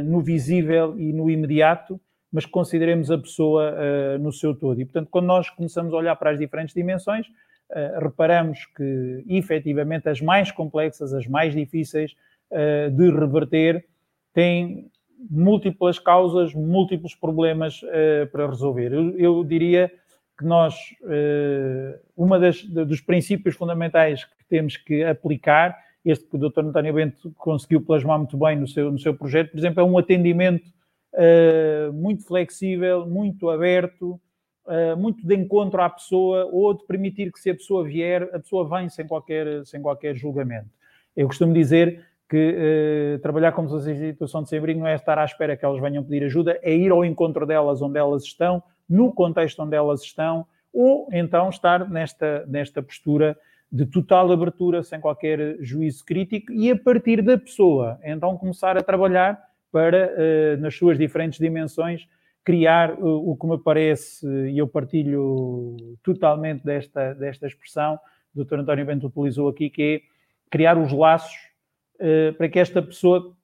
no visível e no imediato, mas consideremos a pessoa uh, no seu todo. E, portanto, quando nós começamos a olhar para as diferentes dimensões, uh, reparamos que, efetivamente, as mais complexas, as mais difíceis uh, de reverter, têm múltiplas causas, múltiplos problemas para resolver. Eu, eu, diria que nós, uma das dos princípios fundamentais que temos que aplicar, este que o Dr. António Bento conseguiu plasmar muito bem no seu, no seu projeto, por exemplo, é um atendimento muito flexível, muito aberto, uh, muito de encontro à pessoa ou de permitir que se a pessoa vier, a pessoa vem sem qualquer, sem qualquer julgamento. Eu costumo dizer que uh, trabalhar como pessoas em situação de sem-abrigo não é estar à espera que elas venham pedir ajuda, é ir ao encontro delas onde elas estão, no contexto onde elas estão, ou então estar nesta, nesta postura de total abertura, sem qualquer juízo crítico, e a partir da pessoa, então começar a trabalhar para, uh, nas suas diferentes dimensões, criar o que me parece, e eu partilho totalmente desta, desta expressão, o Dr. António Bento utilizou aqui, que é criar os laços uh, para que esta pessoa,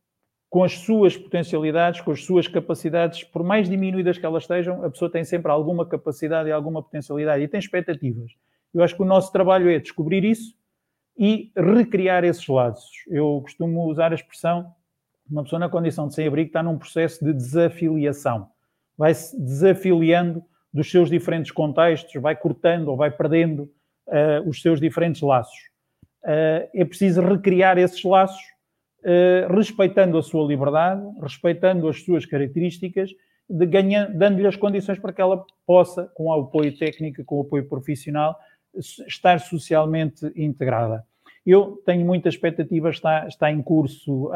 com as suas potencialidades, com as suas capacidades, por mais diminuídas que elas estejam, a pessoa tem sempre alguma capacidade e alguma potencialidade e tem expectativas. Eu acho que o nosso trabalho é descobrir isso e recriar esses laços. Eu costumo usar a expressão, uma pessoa na condição de sem-abrigo está num processo de desafiliação vai se desafiliando dos seus diferentes contextos, vai cortando ou vai perdendo uh, os seus diferentes laços. Uh, é preciso recriar esses laços, uh, respeitando a sua liberdade, respeitando as suas características, dando-lhe as condições para que ela possa, com o apoio técnico, com o apoio profissional, estar socialmente integrada. Eu tenho muita expectativa, está, está em curso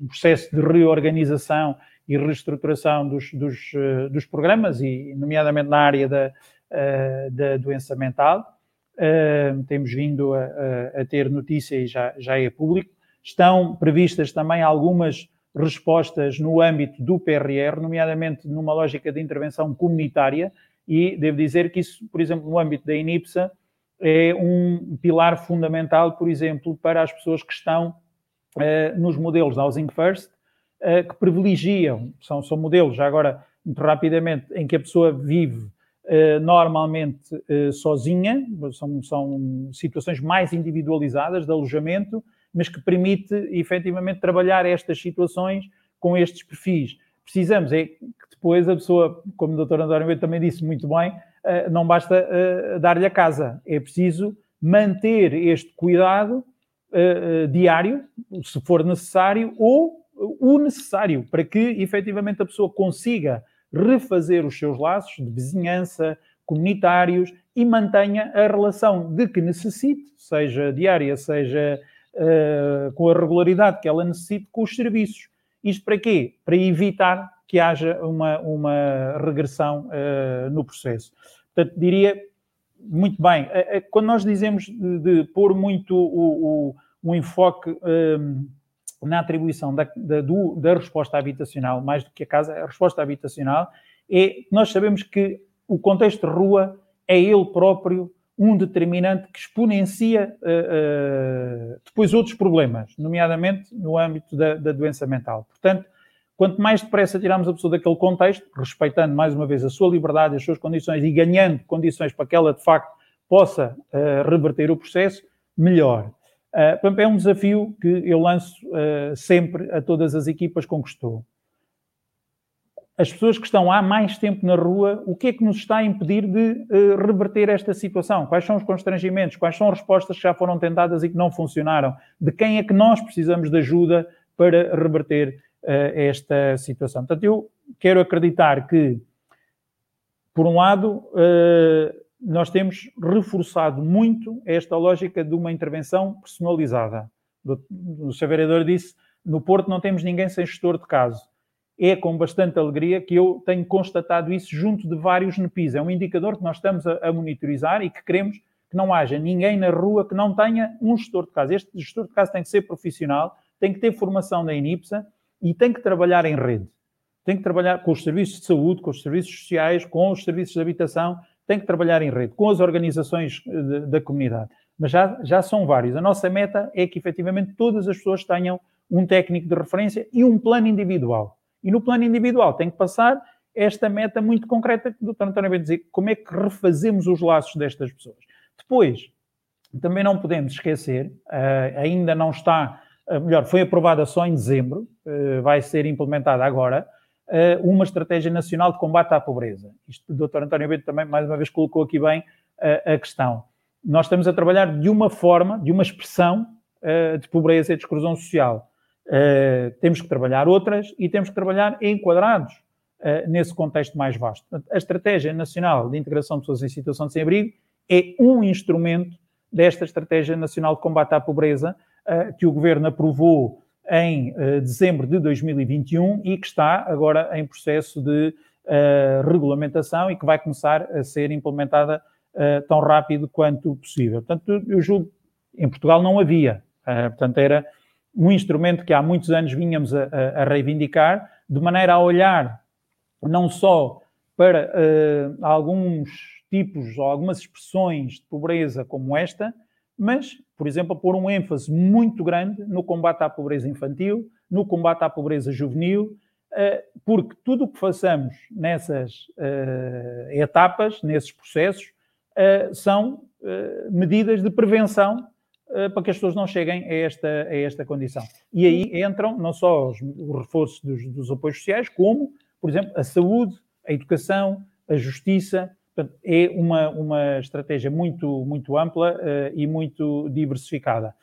um processo de reorganização e reestruturação dos, dos, eh, dos programas, e nomeadamente na área da, eh, da doença mental. Temos vindo a, a, ter notícia e já, já é público. Estão previstas também algumas respostas no âmbito do PRR, nomeadamente numa lógica de intervenção comunitária, e devo dizer que isso, por exemplo, no âmbito da INIPSA, é um pilar fundamental, por exemplo, para as pessoas que estão uh, nos modelos Housing First, uh, que privilegiam, são, são modelos, já agora, muito rapidamente, em que a pessoa vive uh, normalmente sozinha, são, são situações mais individualizadas de alojamento, mas que permite efetivamente trabalhar estas situações com estes perfis. Precisamos é que depois a pessoa, como o Dr. António também disse muito bem, não basta dar-lhe a casa, é preciso manter este cuidado diário, se for necessário, ou o necessário para que efetivamente a pessoa consiga refazer os seus laços de vizinhança, comunitários e mantenha a relação de que necessite, seja diária, seja uh, com a regularidade que ela necessite com os serviços. Isto para quê? Para evitar que haja uma, uma regressão uh, no processo. Portanto, diria muito bem, uh, quando nós dizemos de, de pôr muito o, o, o enfoque na atribuição da, da, do, da resposta habitacional, mais do que a casa, a resposta habitacional, é nós sabemos que o contexto de rua é ele próprio um determinante que exponencia uh, uh, depois outros problemas, nomeadamente no âmbito da, da, doença mental. Portanto, quanto mais depressa tirarmos a pessoa daquele contexto, respeitando mais uma vez a sua liberdade, as suas condições e ganhando condições para que ela de facto possa uh, reverter o processo, melhor. Uh, é um desafio que eu lanço uh, sempre a todas as equipas com que estou. As pessoas que estão há mais tempo na rua, o que é que nos está a impedir de reverter esta situação? Quais são os constrangimentos? Quais são as respostas que já foram tentadas e que não funcionaram? De quem é que nós precisamos de ajuda para reverter esta situação? Portanto, eu quero acreditar que, por um lado, nós temos reforçado muito esta lógica de uma intervenção personalizada. O Sr. Vereador disse, no Porto não temos ninguém sem gestor de caso. É com bastante alegria que eu tenho constatado isso junto de vários NPIs. É um indicador que nós estamos a, monitorizar e que queremos que não haja ninguém na rua que não tenha um gestor de caso. Este gestor de caso tem que ser profissional, tem que ter formação na INIPSA e tem que trabalhar em rede. Tem que trabalhar com os serviços de saúde, com os serviços sociais, com os serviços de habitação, tem que trabalhar em rede com as organizações eh, da comunidade. Mas já, já são vários. A nossa meta é que efetivamente todas as pessoas tenham um técnico de referência e um plano individual. E no plano individual tem que passar esta meta muito concreta que o Dr. António vai dizer, como é que refazemos os laços destas pessoas. Depois, também não podemos esquecer, uh, ainda não está, melhor, foi aprovada só em dezembro, uh, vai ser implementada agora, eh, uma estratégia nacional de combate à pobreza. Isto o Dr. António Bento também, mais uma vez, colocou aqui bem eh, a questão. Nós estamos a trabalhar de uma forma, de uma expressão eh, de pobreza e de exclusão social. temos que trabalhar outras e temos que trabalhar enquadrados nesse contexto mais vasto. A Estratégia Nacional de Integração de Pessoas em Situação de Sem-Abrigo é um instrumento desta Estratégia Nacional de Combate à Pobreza, que o Governo aprovou em uh, dezembro de 2021 e que está agora em processo de regulamentação e que vai começar a ser implementada tão rápido quanto possível. Portanto, eu julgo em Portugal não havia. portanto, era um instrumento que há muitos anos vinhamos a, a, a reivindicar, de maneira a olhar não só para uh, alguns tipos ou algumas expressões de pobreza como esta, mas, por exemplo, a pôr um ênfase muito grande no combate à pobreza infantil, no combate à pobreza juvenil, uh, porque tudo o que façamos nessas uh, etapas, nesses processos, são medidas de prevenção eh, para que as pessoas não cheguem a esta, a esta condição. E aí entram não só os, o reforço dos, dos apoios sociais, como, por exemplo, a saúde, a educação, a justiça. Portanto, é uma, uma estratégia muito, muito ampla uh, e muito diversificada.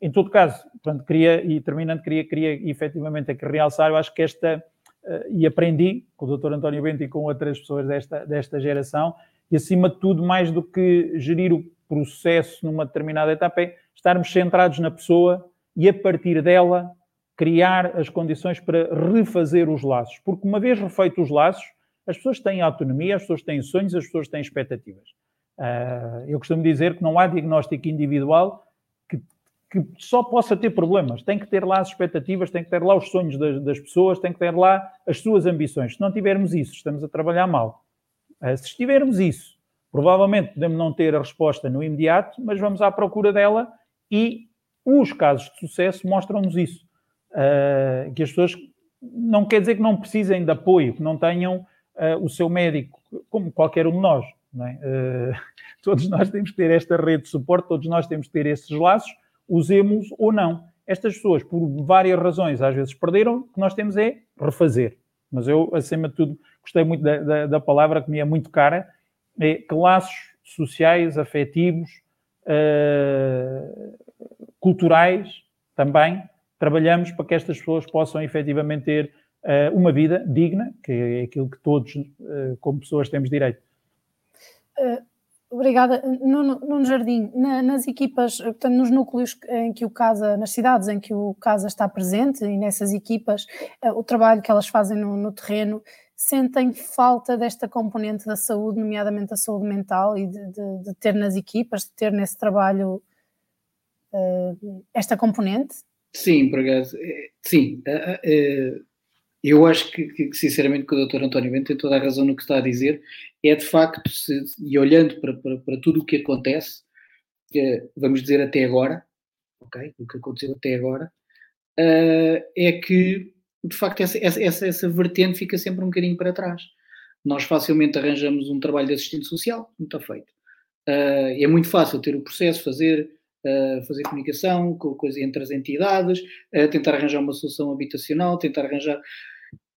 Em todo caso, portanto, queria, e terminando, queria, queria efetivamente aqui realçar, eu acho que esta, uh, e aprendi com o Dr. António Bento e com outras pessoas desta, desta geração, e acima de tudo, mais do que gerir o processo numa determinada etapa, é estarmos centrados na pessoa e a partir dela criar as condições para refazer os laços. Porque uma vez refeitos os laços, as pessoas têm autonomia, as pessoas têm sonhos, as pessoas têm expectativas. Uh, eu costumo dizer que não há diagnóstico individual que, que, só possa ter problemas. Tem que ter lá as expectativas, tem que ter lá os sonhos das, das, pessoas, tem que ter lá as suas ambições. Se não tivermos isso, estamos a trabalhar mal. Uh, se tivermos isso, provavelmente podemos não ter a resposta no imediato, mas vamos à procura dela e os casos de sucesso mostram-nos isso. Uh, que as pessoas não quer dizer que não precisem de apoio, que não tenham o seu médico, como qualquer um de nós. É? Uh, todos nós temos que ter esta rede de suporte, todos nós temos que ter esses laços, usemos ou não. Estas pessoas, por várias razões, às vezes perderam, o que nós temos é refazer. Mas eu, acima de tudo, gostei muito da, da, da palavra que me é muito cara, é que laços sociais, afetivos, uh, culturais também, trabalhamos para que estas pessoas possam efetivamente ter uma vida digna, que é aquilo que todos, uh, como pessoas, temos direito. Obrigada. No, no Jardim, na, nas equipas, portanto, nos núcleos em que o CASA, nas cidades em que o CASA está presente e nessas equipas, o trabalho que elas fazem no, no terreno sentem falta desta componente da saúde, nomeadamente a saúde mental, e de, de, de ter nas equipas, de ter nesse trabalho uh, esta componente? Sim, por acaso, sim. Uh, uh, eu acho que, que, sinceramente, que o Dr. António Bento tem toda a razão no que está a dizer. É de facto, se, e olhando para, para, para, tudo o que acontece, vamos dizer até agora, ok? O que aconteceu até agora, é que de facto, essa, essa, essa vertente fica sempre um bocadinho para trás. Nós facilmente arranjamos um trabalho de assistente social, não está feito. Uh, é muito fácil ter o processo, fazer, fazer comunicação com, coisa entre as entidades, uh, tentar arranjar uma solução habitacional, tentar arranjar.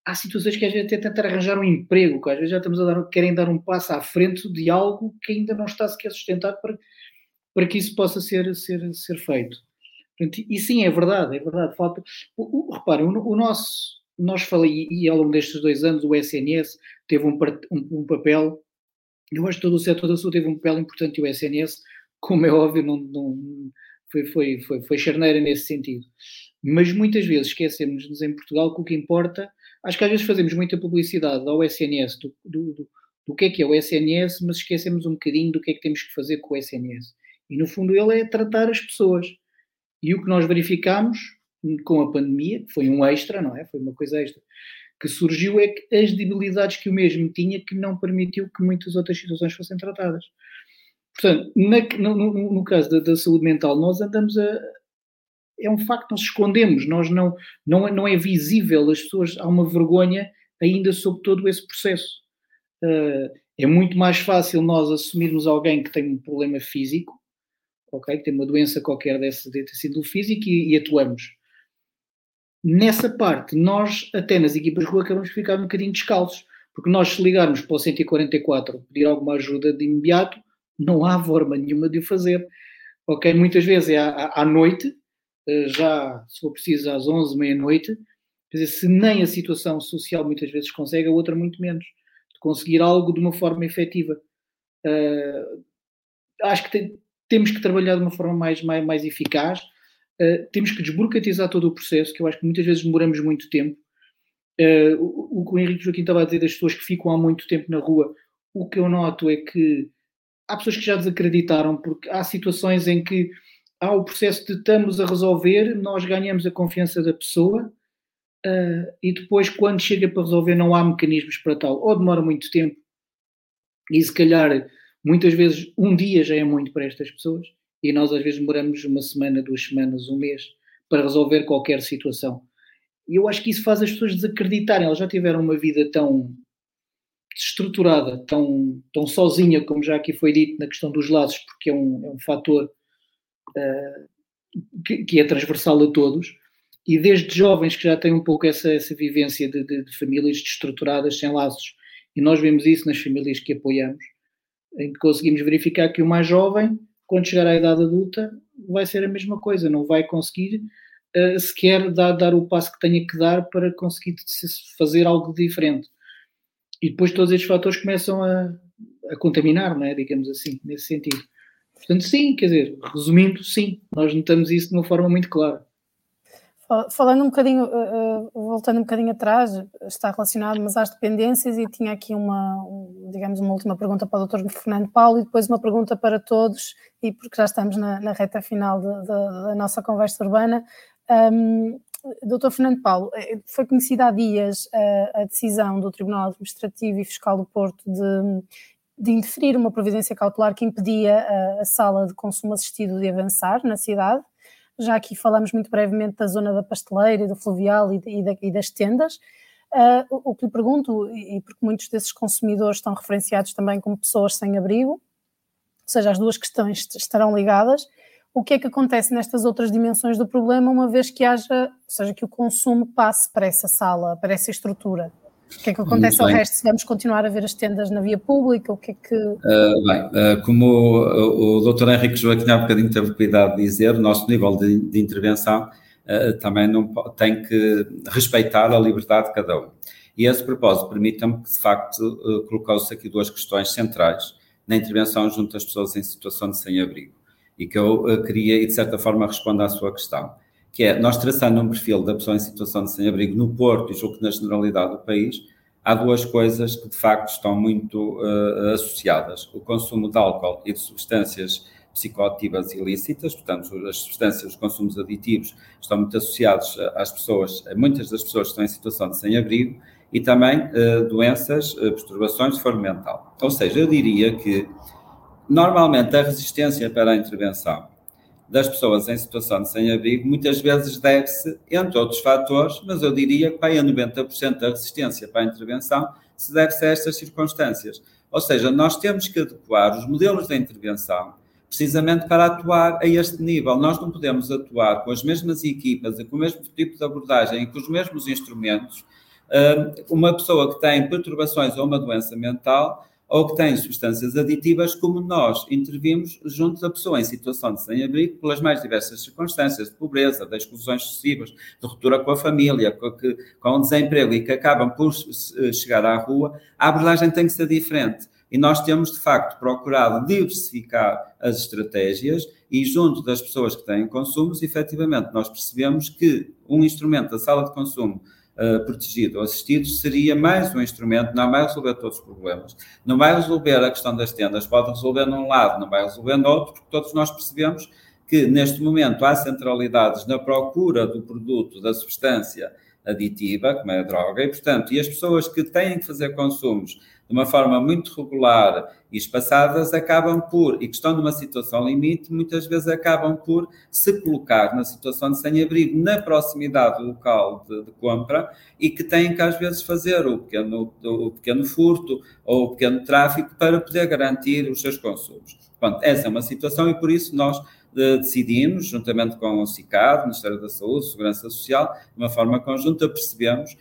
Há situações que às vezes até tentar arranjar um emprego, que às vezes já estamos a dar, querem dar um passo à frente de algo que ainda não está sequer sustentado para, para que isso possa ser, ser, ser feito. E sim, é verdade, é verdade. Falta. O, o, reparem, o, o, nosso. Nós falei, e ao longo destes dois anos, o SNS teve um, um, um, papel. Eu acho que todo o setor da saúde teve um papel importante e o SNS, como é óbvio, não, não foi, foi, foi, foi charneira nesse sentido. Mas muitas vezes esquecemos-nos em Portugal que o que importa. Acho que às vezes fazemos muita publicidade ao SNS do, do, do, do que é que é o SNS, mas esquecemos um bocadinho do que é que temos que fazer com o SNS. E no fundo ele é tratar as pessoas e o que nós verificamos com a pandemia, que foi um extra, não é? Foi uma coisa extra, que surgiu é que as debilidades que o mesmo tinha que não permitiu que muitas outras situações fossem tratadas. Portanto, na, no, no, no, caso da, da, saúde mental, nós andamos a. É um facto, nós escondemos, nós não, não, não é visível, as pessoas, há uma vergonha ainda sobre todo esse processo. Uh, é muito mais fácil nós assumirmos alguém que tem um problema físico ok? Que tem uma doença qualquer desse, de tecido físico e, e, atuamos. Nessa parte, nós, até nas equipas de rua, acabamos de ficar um bocadinho descalços, porque nós, se ligarmos para o 144 pedir alguma ajuda de imediato, não há forma nenhuma de o fazer, ok? Muitas vezes é à, à noite, eh, já, se for preciso, às 11, meia-noite, Quer dizer, se nem a situação social muitas vezes consegue, a outra muito menos. De conseguir algo de uma forma efetiva. Uh, acho que tem, temos que trabalhar de uma forma mais, mais, mais eficaz. Uh, temos que desburocratizar todo o processo, que eu acho que muitas vezes demoramos muito tempo. Uh, o, o que o Henrique Joaquim estava a dizer das pessoas que ficam há muito tempo na rua, o que eu noto é que há pessoas que já desacreditaram, porque há situações em que há o processo de estamos a resolver, nós ganhamos a confiança da pessoa uh, e depois, quando chega para resolver, não há mecanismos para tal, ou demora muito tempo, e se calhar, muitas vezes, um dia já é muito para estas pessoas, e nós às vezes demoramos uma semana, duas semanas, um mês para resolver qualquer situação. E eu acho que isso faz as pessoas desacreditarem, elas já tiveram uma vida tão estruturada, tão, tão sozinha, como já aqui foi dito na questão dos laços, porque é um, é um fator uh, que, que, é transversal a todos, e desde jovens que já têm um pouco essa, essa vivência de, de, de famílias destruturadas, sem laços, e nós vemos isso nas famílias que apoiamos, em que conseguimos verificar que o mais jovem, quando chegar à idade adulta, vai ser a mesma coisa, não vai conseguir uh, sequer dar, dar o passo que tenha que dar para conseguir fazer algo diferente e depois todos estes fatores começam a, a contaminar, não é? digamos assim, nesse sentido. Portanto, sim, quer dizer, resumindo, sim, nós notamos isso de uma forma muito clara. Falando um bocadinho, uh, voltando um bocadinho atrás, está relacionado, mas às dependências, e tinha aqui uma, digamos, uma última pergunta para o Dr. Fernando Paulo e depois uma pergunta para todos, e porque já estamos na, na reta final de, de, da nossa conversa urbana. Um, Doutor Fernando Paulo, eh, foi conhecida há dias a, a, decisão do Tribunal Administrativo e Fiscal do Porto de, de indeferir uma providência cautelar que impedia a, a, sala de consumo assistido de avançar na cidade. Já aqui falamos muito brevemente da zona da pasteleira e do fluvial e, e, e das tendas. Uh, o, o, que lhe pergunto, e porque muitos desses consumidores estão referenciados também como pessoas sem abrigo, ou seja, as duas questões estarão ligadas, o que é que acontece nestas outras dimensões do problema, uma vez que haja, ou seja, que o consumo passe para essa sala, para essa estrutura? O que é que acontece ao resto? Se vamos continuar a ver as tendas na via pública, o que é que... Uh, bem, uh, como o, o Dr. Henrique Joaquim há um bocadinho teve cuidado de dizer, o nosso nível de, de intervenção uh, também não, tem que respeitar a liberdade de cada um. E esse propósito permita-me que, de facto, colocou-se aqui duas questões centrais na intervenção junto às pessoas em situação de sem-abrigo e que eu uh, queria, e de certa forma, responder à sua questão, que é, nós traçando um perfil da pessoa em situação de sem-abrigo no Porto e julgo que na generalidade do país, há duas coisas que de facto estão muito uh, associadas. O consumo de álcool e de substâncias psicoativas ilícitas, portanto, as substâncias, os consumos aditivos estão muito associados às pessoas, muitas das pessoas que estão em situação de sem-abrigo, e também uh, doenças, uh, perturbações de forma mental. Ou seja, eu diria que Normalmente, a resistência para a intervenção das pessoas em situação de sem-abrigo muitas vezes deve-se, entre outros fatores, mas eu diria que para 90% da resistência para a intervenção se deve-se a estas circunstâncias. Ou seja, nós temos que adequar os modelos de intervenção precisamente para atuar a este nível. Nós não podemos atuar com as mesmas equipas, com o mesmo tipo de abordagem e com os mesmos instrumentos. Uma pessoa que tem perturbações ou uma doença mental ou que têm substâncias aditivas, como nós intervimos junto da pessoa em situação de sem-abrigo, pelas mais diversas circunstâncias de pobreza, de exclusões sucessivas, de ruptura com a família, com, que, com o desemprego e que acabam por chegar à rua, a abordagem tem que ser diferente. E nós temos, de facto, procurado diversificar as estratégias e, junto das pessoas que têm consumos, efetivamente, nós percebemos que um instrumento da sala de consumo uh, protegido ou assistido, seria mais um instrumento, não vai resolver todos os problemas. Não vai resolver a questão das tendas, pode resolver num lado, não vai resolver no outro, porque todos nós percebemos que neste momento há centralidades na procura do produto, da substância aditiva, como é a droga, e portanto, e as pessoas que têm que fazer consumos de uma forma muito regular e espaçadas, acabam por, e que estão numa situação limite, muitas vezes acabam por se colocar na situação de sem-abrigo na proximidade do local de, de, compra e que têm que às vezes fazer o pequeno, o pequeno furto ou o pequeno tráfico para poder garantir os seus consumos. Pronto, essa é uma situação e por isso nós eh, decidimos, juntamente com o CICAD, Ministério da Saúde, Segurança Social, de uma forma conjunta, percebemos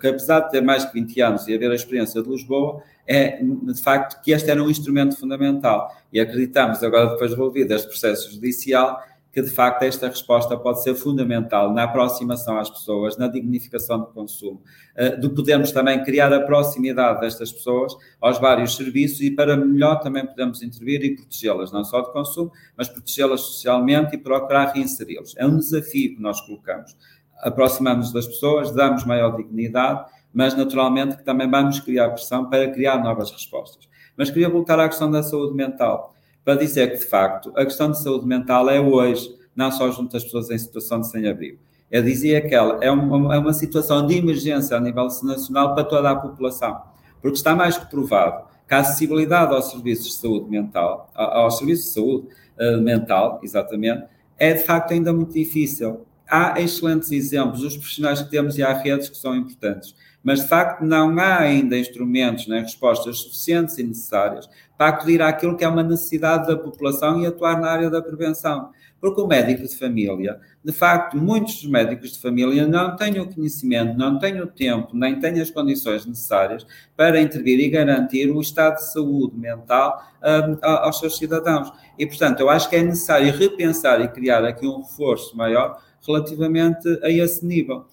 que, apesar de ter mais de 20 anos e haver a experiência de Lisboa, é de facto que este era um instrumento fundamental. E acreditamos, agora depois de envolvido este processo judicial, que de facto esta resposta pode ser fundamental na aproximação às pessoas, na dignificação do consumo, uh, de podermos também criar a proximidade destas pessoas aos vários serviços e para melhor também podemos intervir e protegê-las, não só de consumo, mas protegê-las socialmente e procurar reinseri-los. É um desafio que nós colocamos. Aproximamos das pessoas, damos maior dignidade, mas naturalmente que também vamos criar pressão para criar novas respostas. Mas queria voltar à questão da saúde mental, para dizer que, de facto, a questão de saúde mental é hoje, não só junto às pessoas em situação de sem-abrigo. Eu dizia que ela é uma, é uma situação de emergência a nível nacional para toda a população, porque está mais que provado que a acessibilidade aos serviços de saúde mental, aos serviços de saúde uh, mental, exatamente, é de facto ainda muito difícil. Há excelentes exemplos, os profissionais que temos e há redes que são importantes mas de facto não há ainda instrumentos nem respostas suficientes e necessárias para acudir àquilo que é uma necessidade da população e atuar na área da prevenção. Porque o médico de família, de facto, muitos dos médicos de família não têm o conhecimento, não têm o tempo, nem têm as condições necessárias para intervir e garantir o estado de saúde mental um, aos seus cidadãos. E, portanto, eu acho que é necessário repensar e criar aqui um reforço maior relativamente a esse nível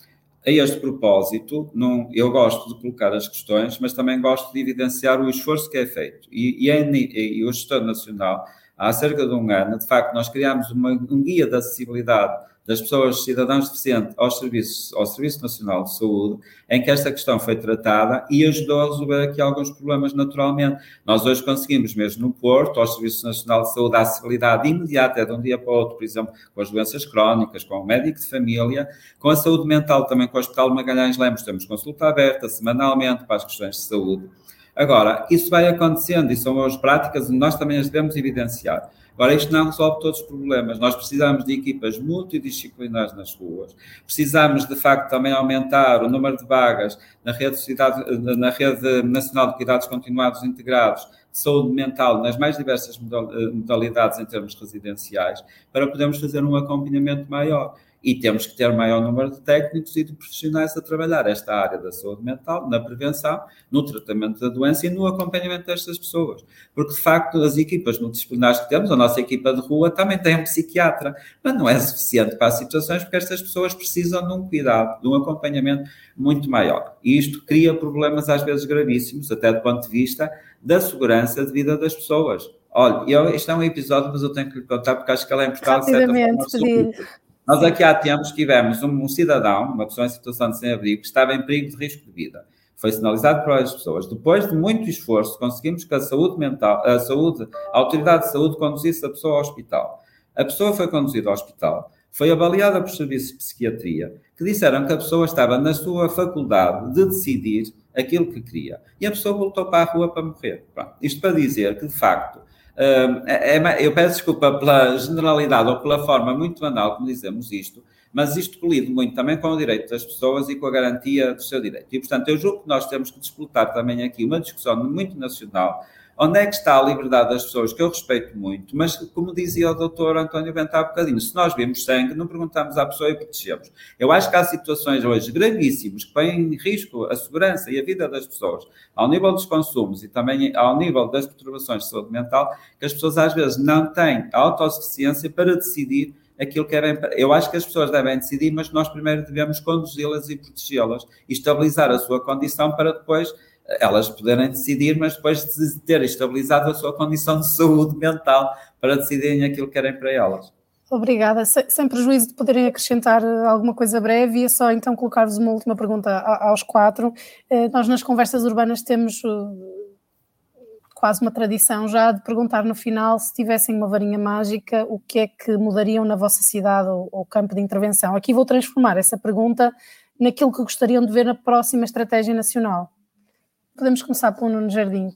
a este propósito, não, eu gosto de colocar as questões, mas também gosto de evidenciar o esforço que é feito. E, e, e, e o Gestor Nacional, há cerca de um ano, de facto, nós criámos uma, um guia de acessibilidade das pessoas, cidadãos deficientes, ao Serviço, ao Serviço Nacional de Saúde, em que esta questão foi tratada e ajudou a resolver aqui alguns problemas naturalmente. Nós hoje conseguimos, mesmo no Porto, ao Serviço Nacional de Saúde, a acessibilidade imediata, é de um dia para o outro, por exemplo, com as doenças crónicas, com o médico de família, com a saúde mental, também com o Hospital Magalhães Lemos, temos consulta aberta semanalmente para as questões de saúde. Agora, isso vai acontecendo e são as práticas nós também as devemos evidenciar. Agora, isto não resolve todos os problemas. Nós precisamos de equipas multidisciplinares nas ruas, precisamos, de facto, também aumentar o número de vagas na rede, na rede nacional de cuidados continuados integrados de saúde mental nas mais diversas modalidades em termos residenciais, para podermos fazer um acompanhamento maior e temos que ter maior número de técnicos e de profissionais a trabalhar esta área da saúde mental, na prevenção, no tratamento da doença e no acompanhamento destas pessoas. Porque, de facto, as equipas multidisciplinares que temos, a nossa equipa de rua também tem um psiquiatra, mas não é suficiente para as situações porque estas pessoas precisam de um cuidado, de um acompanhamento muito maior. E isto cria problemas às vezes gravíssimos, até do ponto de vista da segurança de vida das pessoas. Olha, eu, isto é um episódio, mas eu tenho que lhe contar porque acho que ela é importante. Rapidamente, pedir. Nós aqui há tempos tivemos um, um, cidadão, uma pessoa em situação de sem-abrigo, que estava em perigo de risco de vida. Foi sinalizado por várias pessoas. Depois de muito esforço, conseguimos que a saúde mental, a saúde, a autoridade de saúde conduzisse a pessoa ao hospital. A pessoa foi conduzida ao hospital, foi avaliada por serviços de psiquiatria, que disseram que a pessoa estava na sua faculdade de decidir aquilo que queria. E a pessoa voltou para a rua para morrer. Pronto. Isto para dizer que, de facto, é, é, eu peço desculpa pela generalidade ou pela forma muito banal como dizemos isto, mas isto colide muito também com o direito das pessoas e com a garantia do seu direito. E, portanto, eu julgo que nós temos que disputar também aqui uma discussão muito nacional Onde é que está a liberdade das pessoas, que eu respeito muito, mas como dizia o doutor António Bento há bocadinho, se nós vimos sangue, não perguntamos à pessoa e protegemos. Eu acho que há situações hoje gravíssimas que põem em risco a segurança e a vida das pessoas, ao nível dos consumos e também ao nível das perturbações de saúde mental, que as pessoas às vezes não têm a autossuficiência para decidir aquilo que bem. Eu acho que as pessoas devem decidir, mas nós primeiro devemos conduzi-las e protegê-las e estabilizar a sua condição para depois elas poderem decidir, mas depois de ter estabilizado a sua condição de saúde mental para decidirem aquilo que querem para elas. Obrigada. Sem, prejuízo de poderem acrescentar alguma coisa breve, ia só então colocar-vos uma última pergunta aos quatro. Eh, nós nas conversas urbanas temos eh, quase uma tradição já de perguntar no final se tivessem uma varinha mágica, o que é que mudariam na vossa cidade ou, ou campo de intervenção. Aqui vou transformar essa pergunta naquilo que gostariam de ver na próxima estratégia nacional. Podemos começar pelo Nuno Jardim.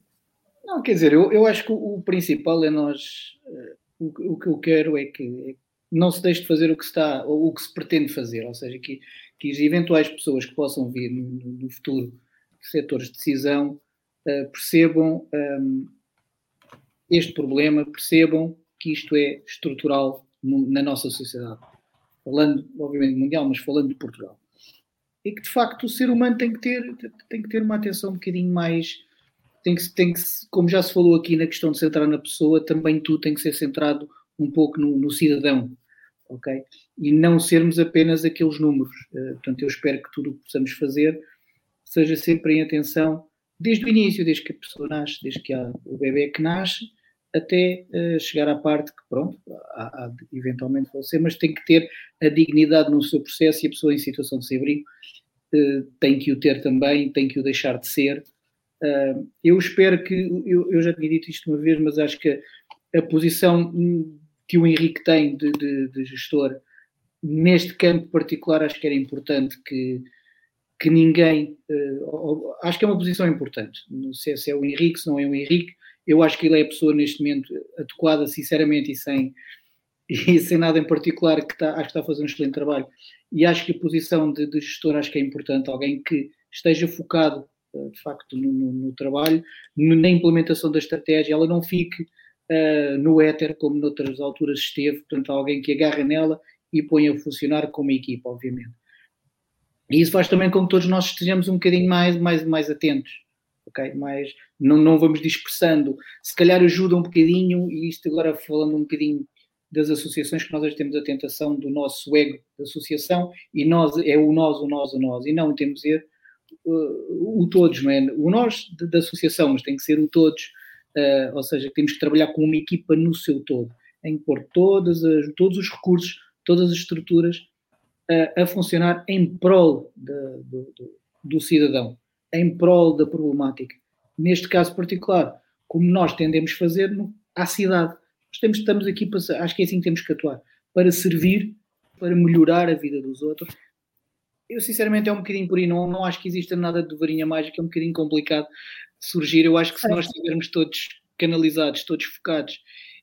Não, quer dizer, eu, eu acho que o, o principal é nós. Uh, o, o, que eu quero é que, é não se deixe de fazer o que está, ou o que se pretende fazer, ou seja, que, que as eventuais pessoas que possam vir no, no futuro setores de decisão uh, percebam um, ehm, este problema, percebam que isto é estrutural na nossa sociedade. Falando, obviamente, mundial, mas falando de Portugal é que de facto o ser humano tem que ter, tem que ter uma atenção um bocadinho mais. Tem que, tem que, como já se falou aqui na questão de centrar na pessoa, também tudo tem que ser centrado um pouco no, no cidadão. ok? E não sermos apenas aqueles números. Uh, portanto, eu espero que tudo o que possamos fazer seja sempre em atenção, desde o início, desde que a pessoa nasce, desde que há o bebê que nasce, até uh, chegar à parte que, pronto, há, há de eventualmente falecer, mas tem que ter a dignidade no seu processo e a pessoa em situação de sem-abrigo uh, tem que o ter também, tem que o deixar de ser. Uh, eu espero que, eu, eu, já tinha dito isto uma vez, mas acho que a posição que o Henrique tem de, de, de gestor neste campo particular, acho que era importante que, que ninguém. Uh, acho que é uma posição importante. Não sei se é o Henrique, se não é o Henrique. Eu acho que ele é a pessoa neste momento adequada, sinceramente, e sem, e sem nada em particular, que está, acho que está a fazer um excelente trabalho. E acho que a posição de, de gestor acho que é importante, alguém que esteja focado, uh, de facto, no, no, no trabalho, na implementação da estratégia, ela não fique uh, no éter, como noutras alturas esteve, portanto, alguém que agarra nela e põe a funcionar como equipa, obviamente. E isso faz também com que todos nós estejamos um bocadinho mais, mais, mais atentos, ok? Mais, não, não vamos dispersando. Se calhar ajuda um bocadinho, e isto agora falando um bocadinho das associações, que nós hoje temos a tentação do nosso ego da associação, e nós, é o nós, o nós, o nós, e não temos que ser uh, o todos, não é? O nós da associação, mas tem que ser o todos, uh, ou seja, temos que trabalhar com uma equipa no seu todo, em pôr todas as, todos os recursos, todas as estruturas a, a funcionar em prol de, do, do cidadão, em prol da problemática. Neste caso particular, como nós tendemos a fazer no, à cidade. Nós temos, estamos aqui para, acho que é assim que temos que atuar, para servir, para melhorar a vida dos outros. Eu sinceramente é um bocadinho por aí, não, não acho que exista nada de varinha mágica, é um bocadinho complicado de surgir. Eu acho que se nós estivermos todos canalizados, todos focados,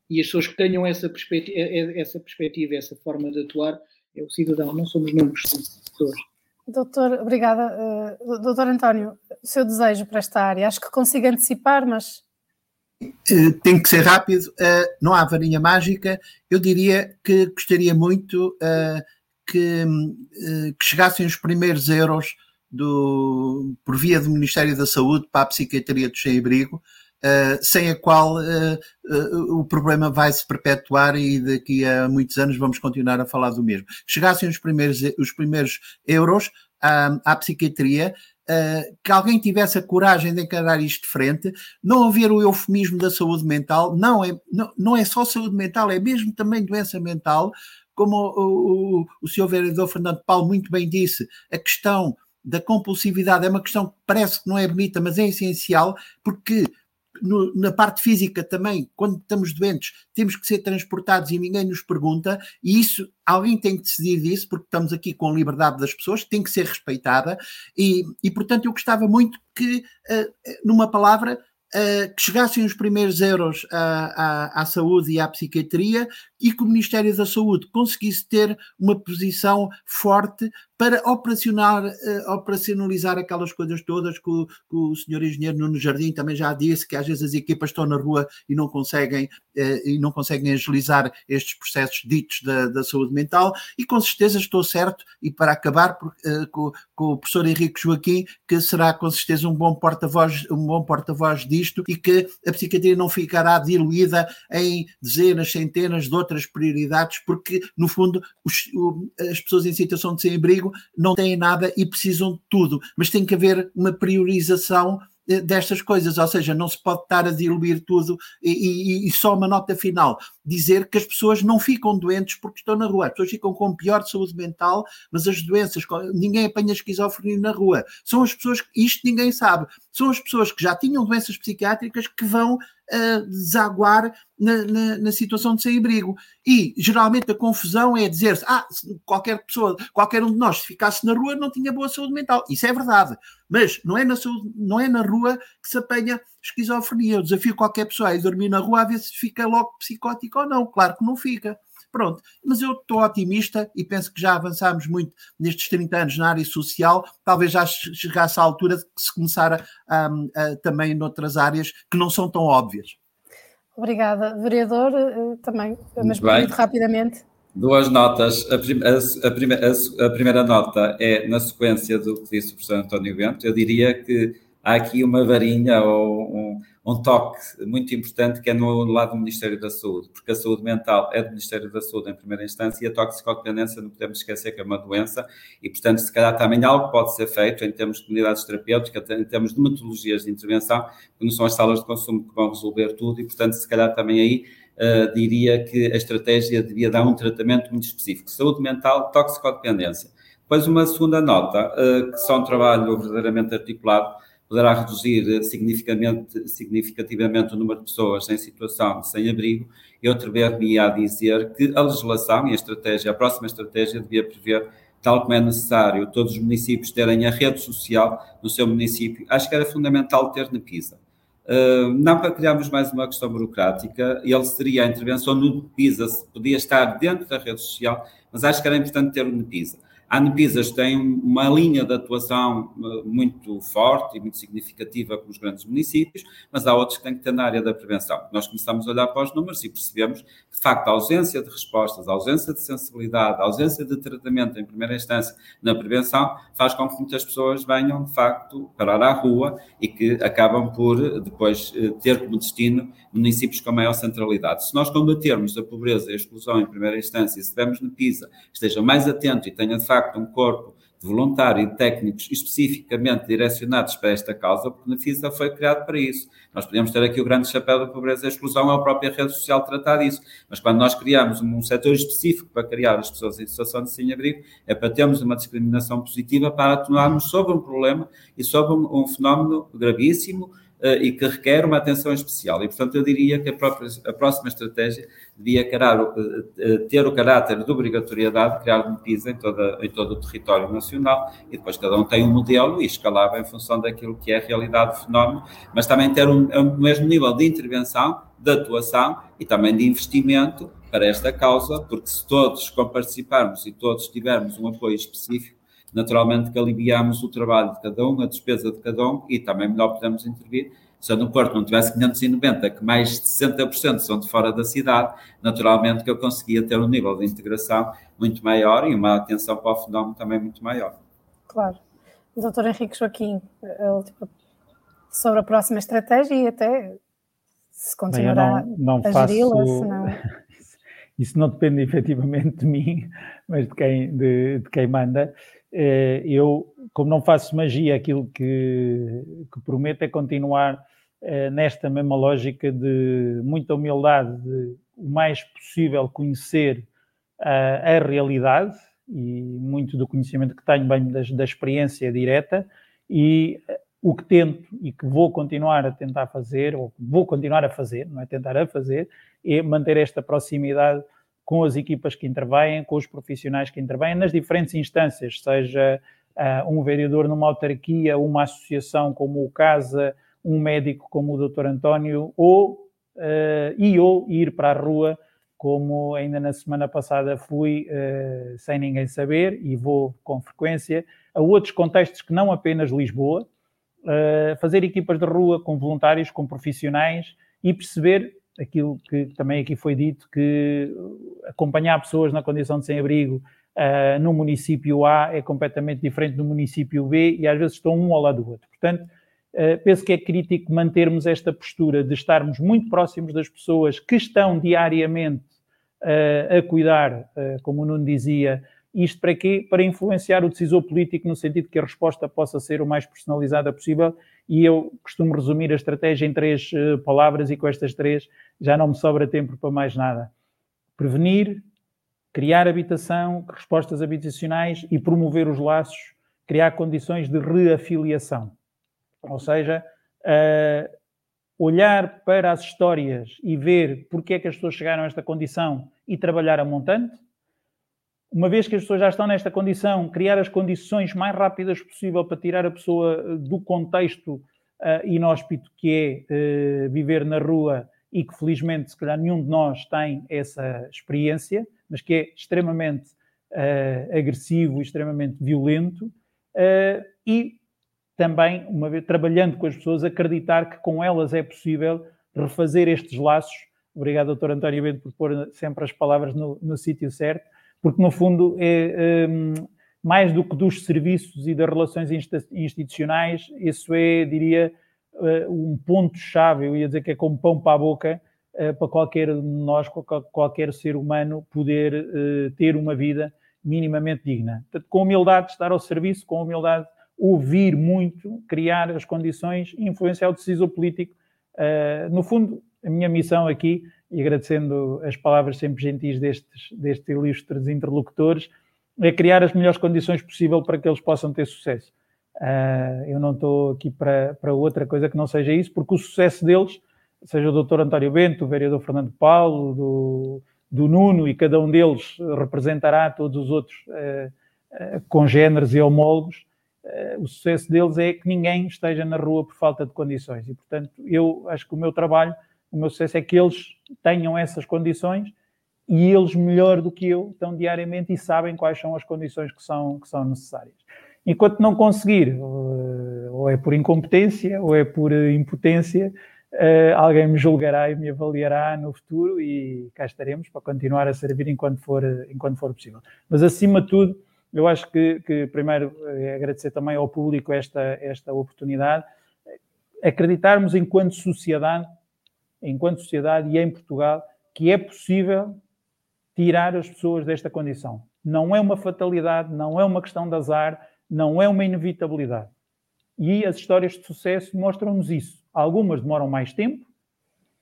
e as pessoas que tenham essa perspectiva, essa, perspectiva, essa forma de atuar, é o cidadão, não somos números, somos pessoas. Doutor, obrigada. Uh, doutor António, o seu desejo para esta área, acho que consigo antecipar, mas. Uh, tem que ser rápido, uh, não há varinha mágica. Eu diria que gostaria muito que, que, chegassem os primeiros euros do, por via do Ministério da Saúde para a psiquiatria do sem-abrigo, Uh, sem a qual uh, uh, o problema vai se perpetuar e daqui a muitos anos vamos continuar a falar do mesmo. Chegassem os primeiros, os primeiros euros à, à psiquiatria, que alguém tivesse a coragem de encarar isto de frente, não haver o eufemismo da saúde mental, não é, não, não é só saúde mental, é mesmo também doença mental, como o, o, o senhor vereador Fernando Paulo muito bem disse, a questão da compulsividade é uma questão que parece que não é bonita, mas é essencial, porque no, na parte física também, quando estamos doentes, temos que ser transportados e ninguém nos pergunta, e isso alguém tem que decidir disso, porque estamos aqui com a liberdade das pessoas, tem que ser respeitada, e, e portanto eu gostava muito que, uh, numa palavra, uh, que chegassem os primeiros euros à, à, à, saúde e à psiquiatria e que o Ministério da Saúde conseguisse ter uma posição forte para uh, operacionalizar aquelas coisas todas que o, que o senhor engenheiro Nuno Jardim também já disse, que às vezes as equipas estão na rua e não conseguem, uh, e não conseguem agilizar estes processos ditos da, da, saúde mental, e com certeza estou certo, e para acabar por, uh, com, com, o professor Henrique Joaquim, que será com certeza um bom porta-voz um bom porta-voz disto, e que a psiquiatria não ficará diluída em dezenas, centenas de outras prioridades, porque no fundo os, as pessoas em situação de sem-abrigo não têm nada e precisam de tudo, mas tem que haver uma priorização eh, destas coisas, ou seja, não se pode estar a diluir tudo e, e, e, só uma nota final, dizer que as pessoas não ficam doentes porque estão na rua, as pessoas ficam com pior saúde mental, mas as doenças, ninguém apanha esquizofrenia na rua, são as pessoas, isto ninguém sabe, são as pessoas que já tinham doenças psiquiátricas que vão uh, desaguar na, na, na, situação de sem-abrigo. E geralmente a confusão é dizer-se: ah, qualquer pessoa, qualquer um de nós, se ficasse na rua, não tinha boa saúde mental. Isso é verdade. Mas não é na, saúde, não é na rua que se apanha esquizofrenia. Eu desafio qualquer pessoa a ir dormir na rua a ver se fica logo psicótico ou não. Claro que não fica. Pronto, mas eu estou otimista e penso que já avançámos muito nestes 30 anos na área social, talvez já chegasse à altura de se começar a, a, a, também noutras áreas que não são tão óbvias. Obrigada. Vereador, eh, também, mas muito rapidamente. Duas notas. A, prim a, prime a, primeira nota é na sequência do que disse o professor António Bento. Eu diria que há aqui uma varinha ou um, toque muito importante que é no lado do Ministério da Saúde, porque a saúde mental é do Ministério da Saúde em primeira instância e a toxicodependência não podemos esquecer que é uma doença e, portanto, se calhar também algo pode ser feito em termos de comunidades terapêuticas, em termos de metodologias de intervenção, que não são as salas de consumo que vão resolver tudo e, portanto, se calhar também aí uh, diria que a estratégia devia dar um tratamento muito específico. Saúde mental, toxicodependência. Depois uma segunda nota, uh, que só um trabalho verdadeiramente articulado, poderá reduzir significativamente, significativamente o número de pessoas em situação de sem-abrigo, eu atrever-me a dizer que a legislação e a estratégia, a próxima estratégia devia prever, tal como é necessário, todos os municípios terem a rede social no seu município. Acho que era fundamental ter na PISA. Uh, não para criarmos mais uma questão burocrática, ele seria a intervenção no PISA, podia estar dentro da rede social, mas acho que era importante ter o NPISA. A Anpisas tem uma linha de atuação eh, muito forte e muito significativa com os grandes municípios, mas há outros que têm que ter na área da prevenção. Nós começamos a olhar para os números e percebemos que, de facto, a ausência de respostas, a ausência de sensibilidade, a ausência de tratamento em primeira instância na prevenção faz com que muitas pessoas venham, de facto, parar à rua e que acabam por depois eh, ter como destino municípios com maior centralidade. Se nós combatermos a pobreza e a exclusão em primeira instância e se tivermos no PISA, esteja mais atento e tenha, de facto, facto um corpo de voluntário e técnicos especificamente direcionados para esta causa, porque na FISA foi criado para isso. Nós podemos ter aqui o grande chapéu da pobreza e exclusão, é a própria rede social tratar disso. Mas quando nós criamos um, setor específico para criar as pessoas em situação de sem-abrigo, é para termos uma discriminação positiva para atuarmos sobre um problema e sobre um, um fenómeno gravíssimo e que requer uma atenção especial. E, portanto, eu diria que a, própria, a próxima estratégia devia carar, uh, ter o caráter de obrigatoriedade de criar PISA em, toda, em todo o território nacional e depois cada um tem um modelo e escalava em função daquilo que é a realidade do fenómeno, mas também ter um, um mesmo nível de intervenção, de atuação e também de investimento para esta causa, porque se todos comparticiparmos e todos tivermos um apoio específico, naturalmente que aliviamos o trabalho de cada um, a despesa de cada um e também melhor podemos intervir. Se eu no Porto não tivesse 590, que mais de 60% são de fora da cidade, naturalmente que eu conseguia ter um nível de integração muito maior e uma atenção para o fenómeno também muito maior. Claro. Doutor Henrique Joaquim, sobre a próxima estratégia e até se continuará Bem, não, não a geri-la, faço... senão... Isso não depende efetivamente de mim, mas de quem, de, de quem manda. Eh, eu, como não faço magia, aquilo que, que prometo é continuar eh, nesta mesma lógica de muita humildade, de o mais possível conhecer a, a realidade e muito do conhecimento que tenho bem da, da experiência direta e eh, o que tento e que vou continuar a tentar fazer, ou vou continuar a fazer, não é tentar a fazer, é manter esta proximidade com as equipas que intervêm, com os profissionais que intervêm nas diferentes instâncias, seja uh, um vereador numa autarquia, uma associação como o CASA, um médico como o Dr. António, ou uh, e ou ir para a rua, como ainda na semana passada fui uh, sem ninguém saber e vou com frequência a outros contextos que não apenas Lisboa, fazer equipas de rua com voluntários, com profissionais e perceber aquilo que também aqui foi dito, que acompanhar pessoas na condição de sem-abrigo uh, no município A é completamente diferente do município B e às vezes estão um ao lado do outro. Portanto, uh, penso que é crítico mantermos esta postura de estarmos muito próximos das pessoas que estão diariamente uh, a cuidar, como o Nuno dizia, isto para quê? Para influenciar o decisor político no sentido que a resposta possa ser o mais personalizada possível e eu costumo resumir a estratégia em três uh, palavras e com estas três já não me sobra tempo para mais nada. Prevenir, criar habitação, respostas habitacionais e promover os laços, criar condições de reafiliação. Ou seja, uh, olhar para as histórias e ver porque é que as pessoas chegaram a esta condição e trabalhar a montante, uma vez que as pessoas já estão nesta condição, criar as condições mais rápidas possível para tirar a pessoa eh, do contexto uh, inóspito que é uh, viver na rua e que felizmente se calhar nenhum de nós tem essa experiência, mas que é extremamente uh, agressivo e extremamente violento, e também, uma vez trabalhando com as pessoas, acreditar que com elas é possível refazer estes laços. Obrigado, doutor António Bento, por pôr sempre as palavras no, no sítio certo porque no fundo é um, mais do que dos serviços e das relações institucionais, isso é, diria, um ponto-chave, eu ia dizer que é como pão para a boca, para qualquer de nós, qualquer ser humano, poder ter uma vida minimamente digna. Portanto, com humildade, estar ao serviço, com humildade, ouvir muito, criar as condições influenciar o decisor político. no fundo, a minha missão aqui, e agradecendo as palavras sempre gentis destes, destes ilustres interlocutores, é criar as melhores condições possível para que eles possam ter sucesso. Uh, eu não estou aqui para, para outra coisa que não seja isso, porque o sucesso deles, seja o Dr. António Bento, o vereador Fernando Paulo, do, do Nuno, e cada um deles representará todos os outros uh, uh, congêneres e homólogos, o sucesso deles é que ninguém esteja na rua por falta de condições. E, portanto, eu acho que o meu trabalho, o meu sucesso é que eles tenham essas condições e eles, melhor do que eu, estão diariamente e sabem quais são as condições que são, que são necessárias. Enquanto não conseguir, eh, ou é por incompetência, ou é por eh, impotência, eh, alguém me julgará e me avaliará no futuro e cá estaremos para continuar a servir enquanto for, enquanto for possível. Mas, acima de tudo, eu acho que, que primeiro agradecer também ao público esta, esta oportunidade, acreditarmos enquanto sociedade, enquanto sociedade e em Portugal, que é possível tirar as pessoas desta condição. Não é uma fatalidade, não é uma questão de azar, não é uma inevitabilidade. E as histórias de sucesso mostram-nos isso. Algumas demoram mais tempo.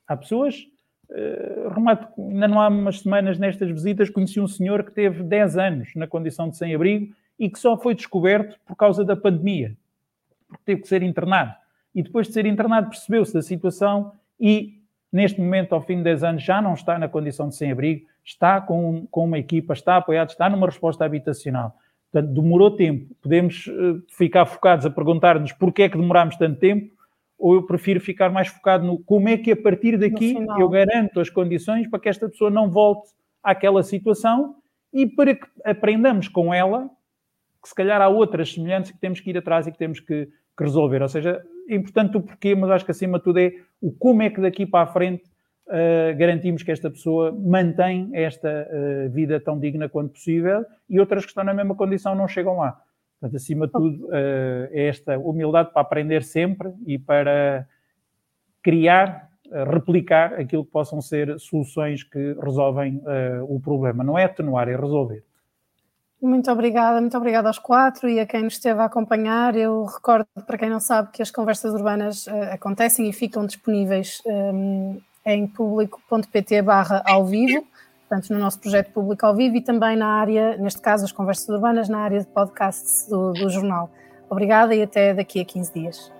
Há pessoas, uh, remato, ainda não há umas semanas nestas visitas, conheci um senhor que teve 10 anos na condição de sem-abrigo e que só foi descoberto por causa da pandemia, porque teve que ser internado. E depois de ser internado percebeu-se da situação e, neste momento, ao fim de 10 anos, já não está na condição de sem-abrigo, está com, com uma equipa, está apoiado, está numa resposta habitacional. Portanto, demorou tempo. Podemos uh, ficar focados a perguntar-nos porquê é que demorámos tanto tempo, ou eu prefiro ficar mais focado no como é que a partir daqui eu garanto as condições para que esta pessoa não volte àquela situação e para que aprendamos com ela que se calhar há outras semelhantes que temos que ir atrás e que temos que, que resolver. Ou seja, é importante o porquê, mas acho que acima de tudo é o como é que daqui para a frente uh, garantimos que esta pessoa mantém esta uh, vida tão digna quanto possível e outras que estão na mesma condição não chegam lá. Portanto, acima de tudo, uh, é esta humildade para aprender sempre e para criar, replicar aquilo que possam ser soluções que resolvem o problema. Não é atenuar, é resolver. Muito obrigada, muito obrigada aos quatro e a quem nos esteve a acompanhar. Eu recordo, para quem não sabe, que as conversas urbanas uh, acontecem e ficam disponíveis um, ehm, em público.pt barra ao vivo, portanto no nosso projeto público ao vivo e também na área, neste caso as conversas urbanas, na área de podcasts do, do jornal. Obrigada e até daqui a 15 dias.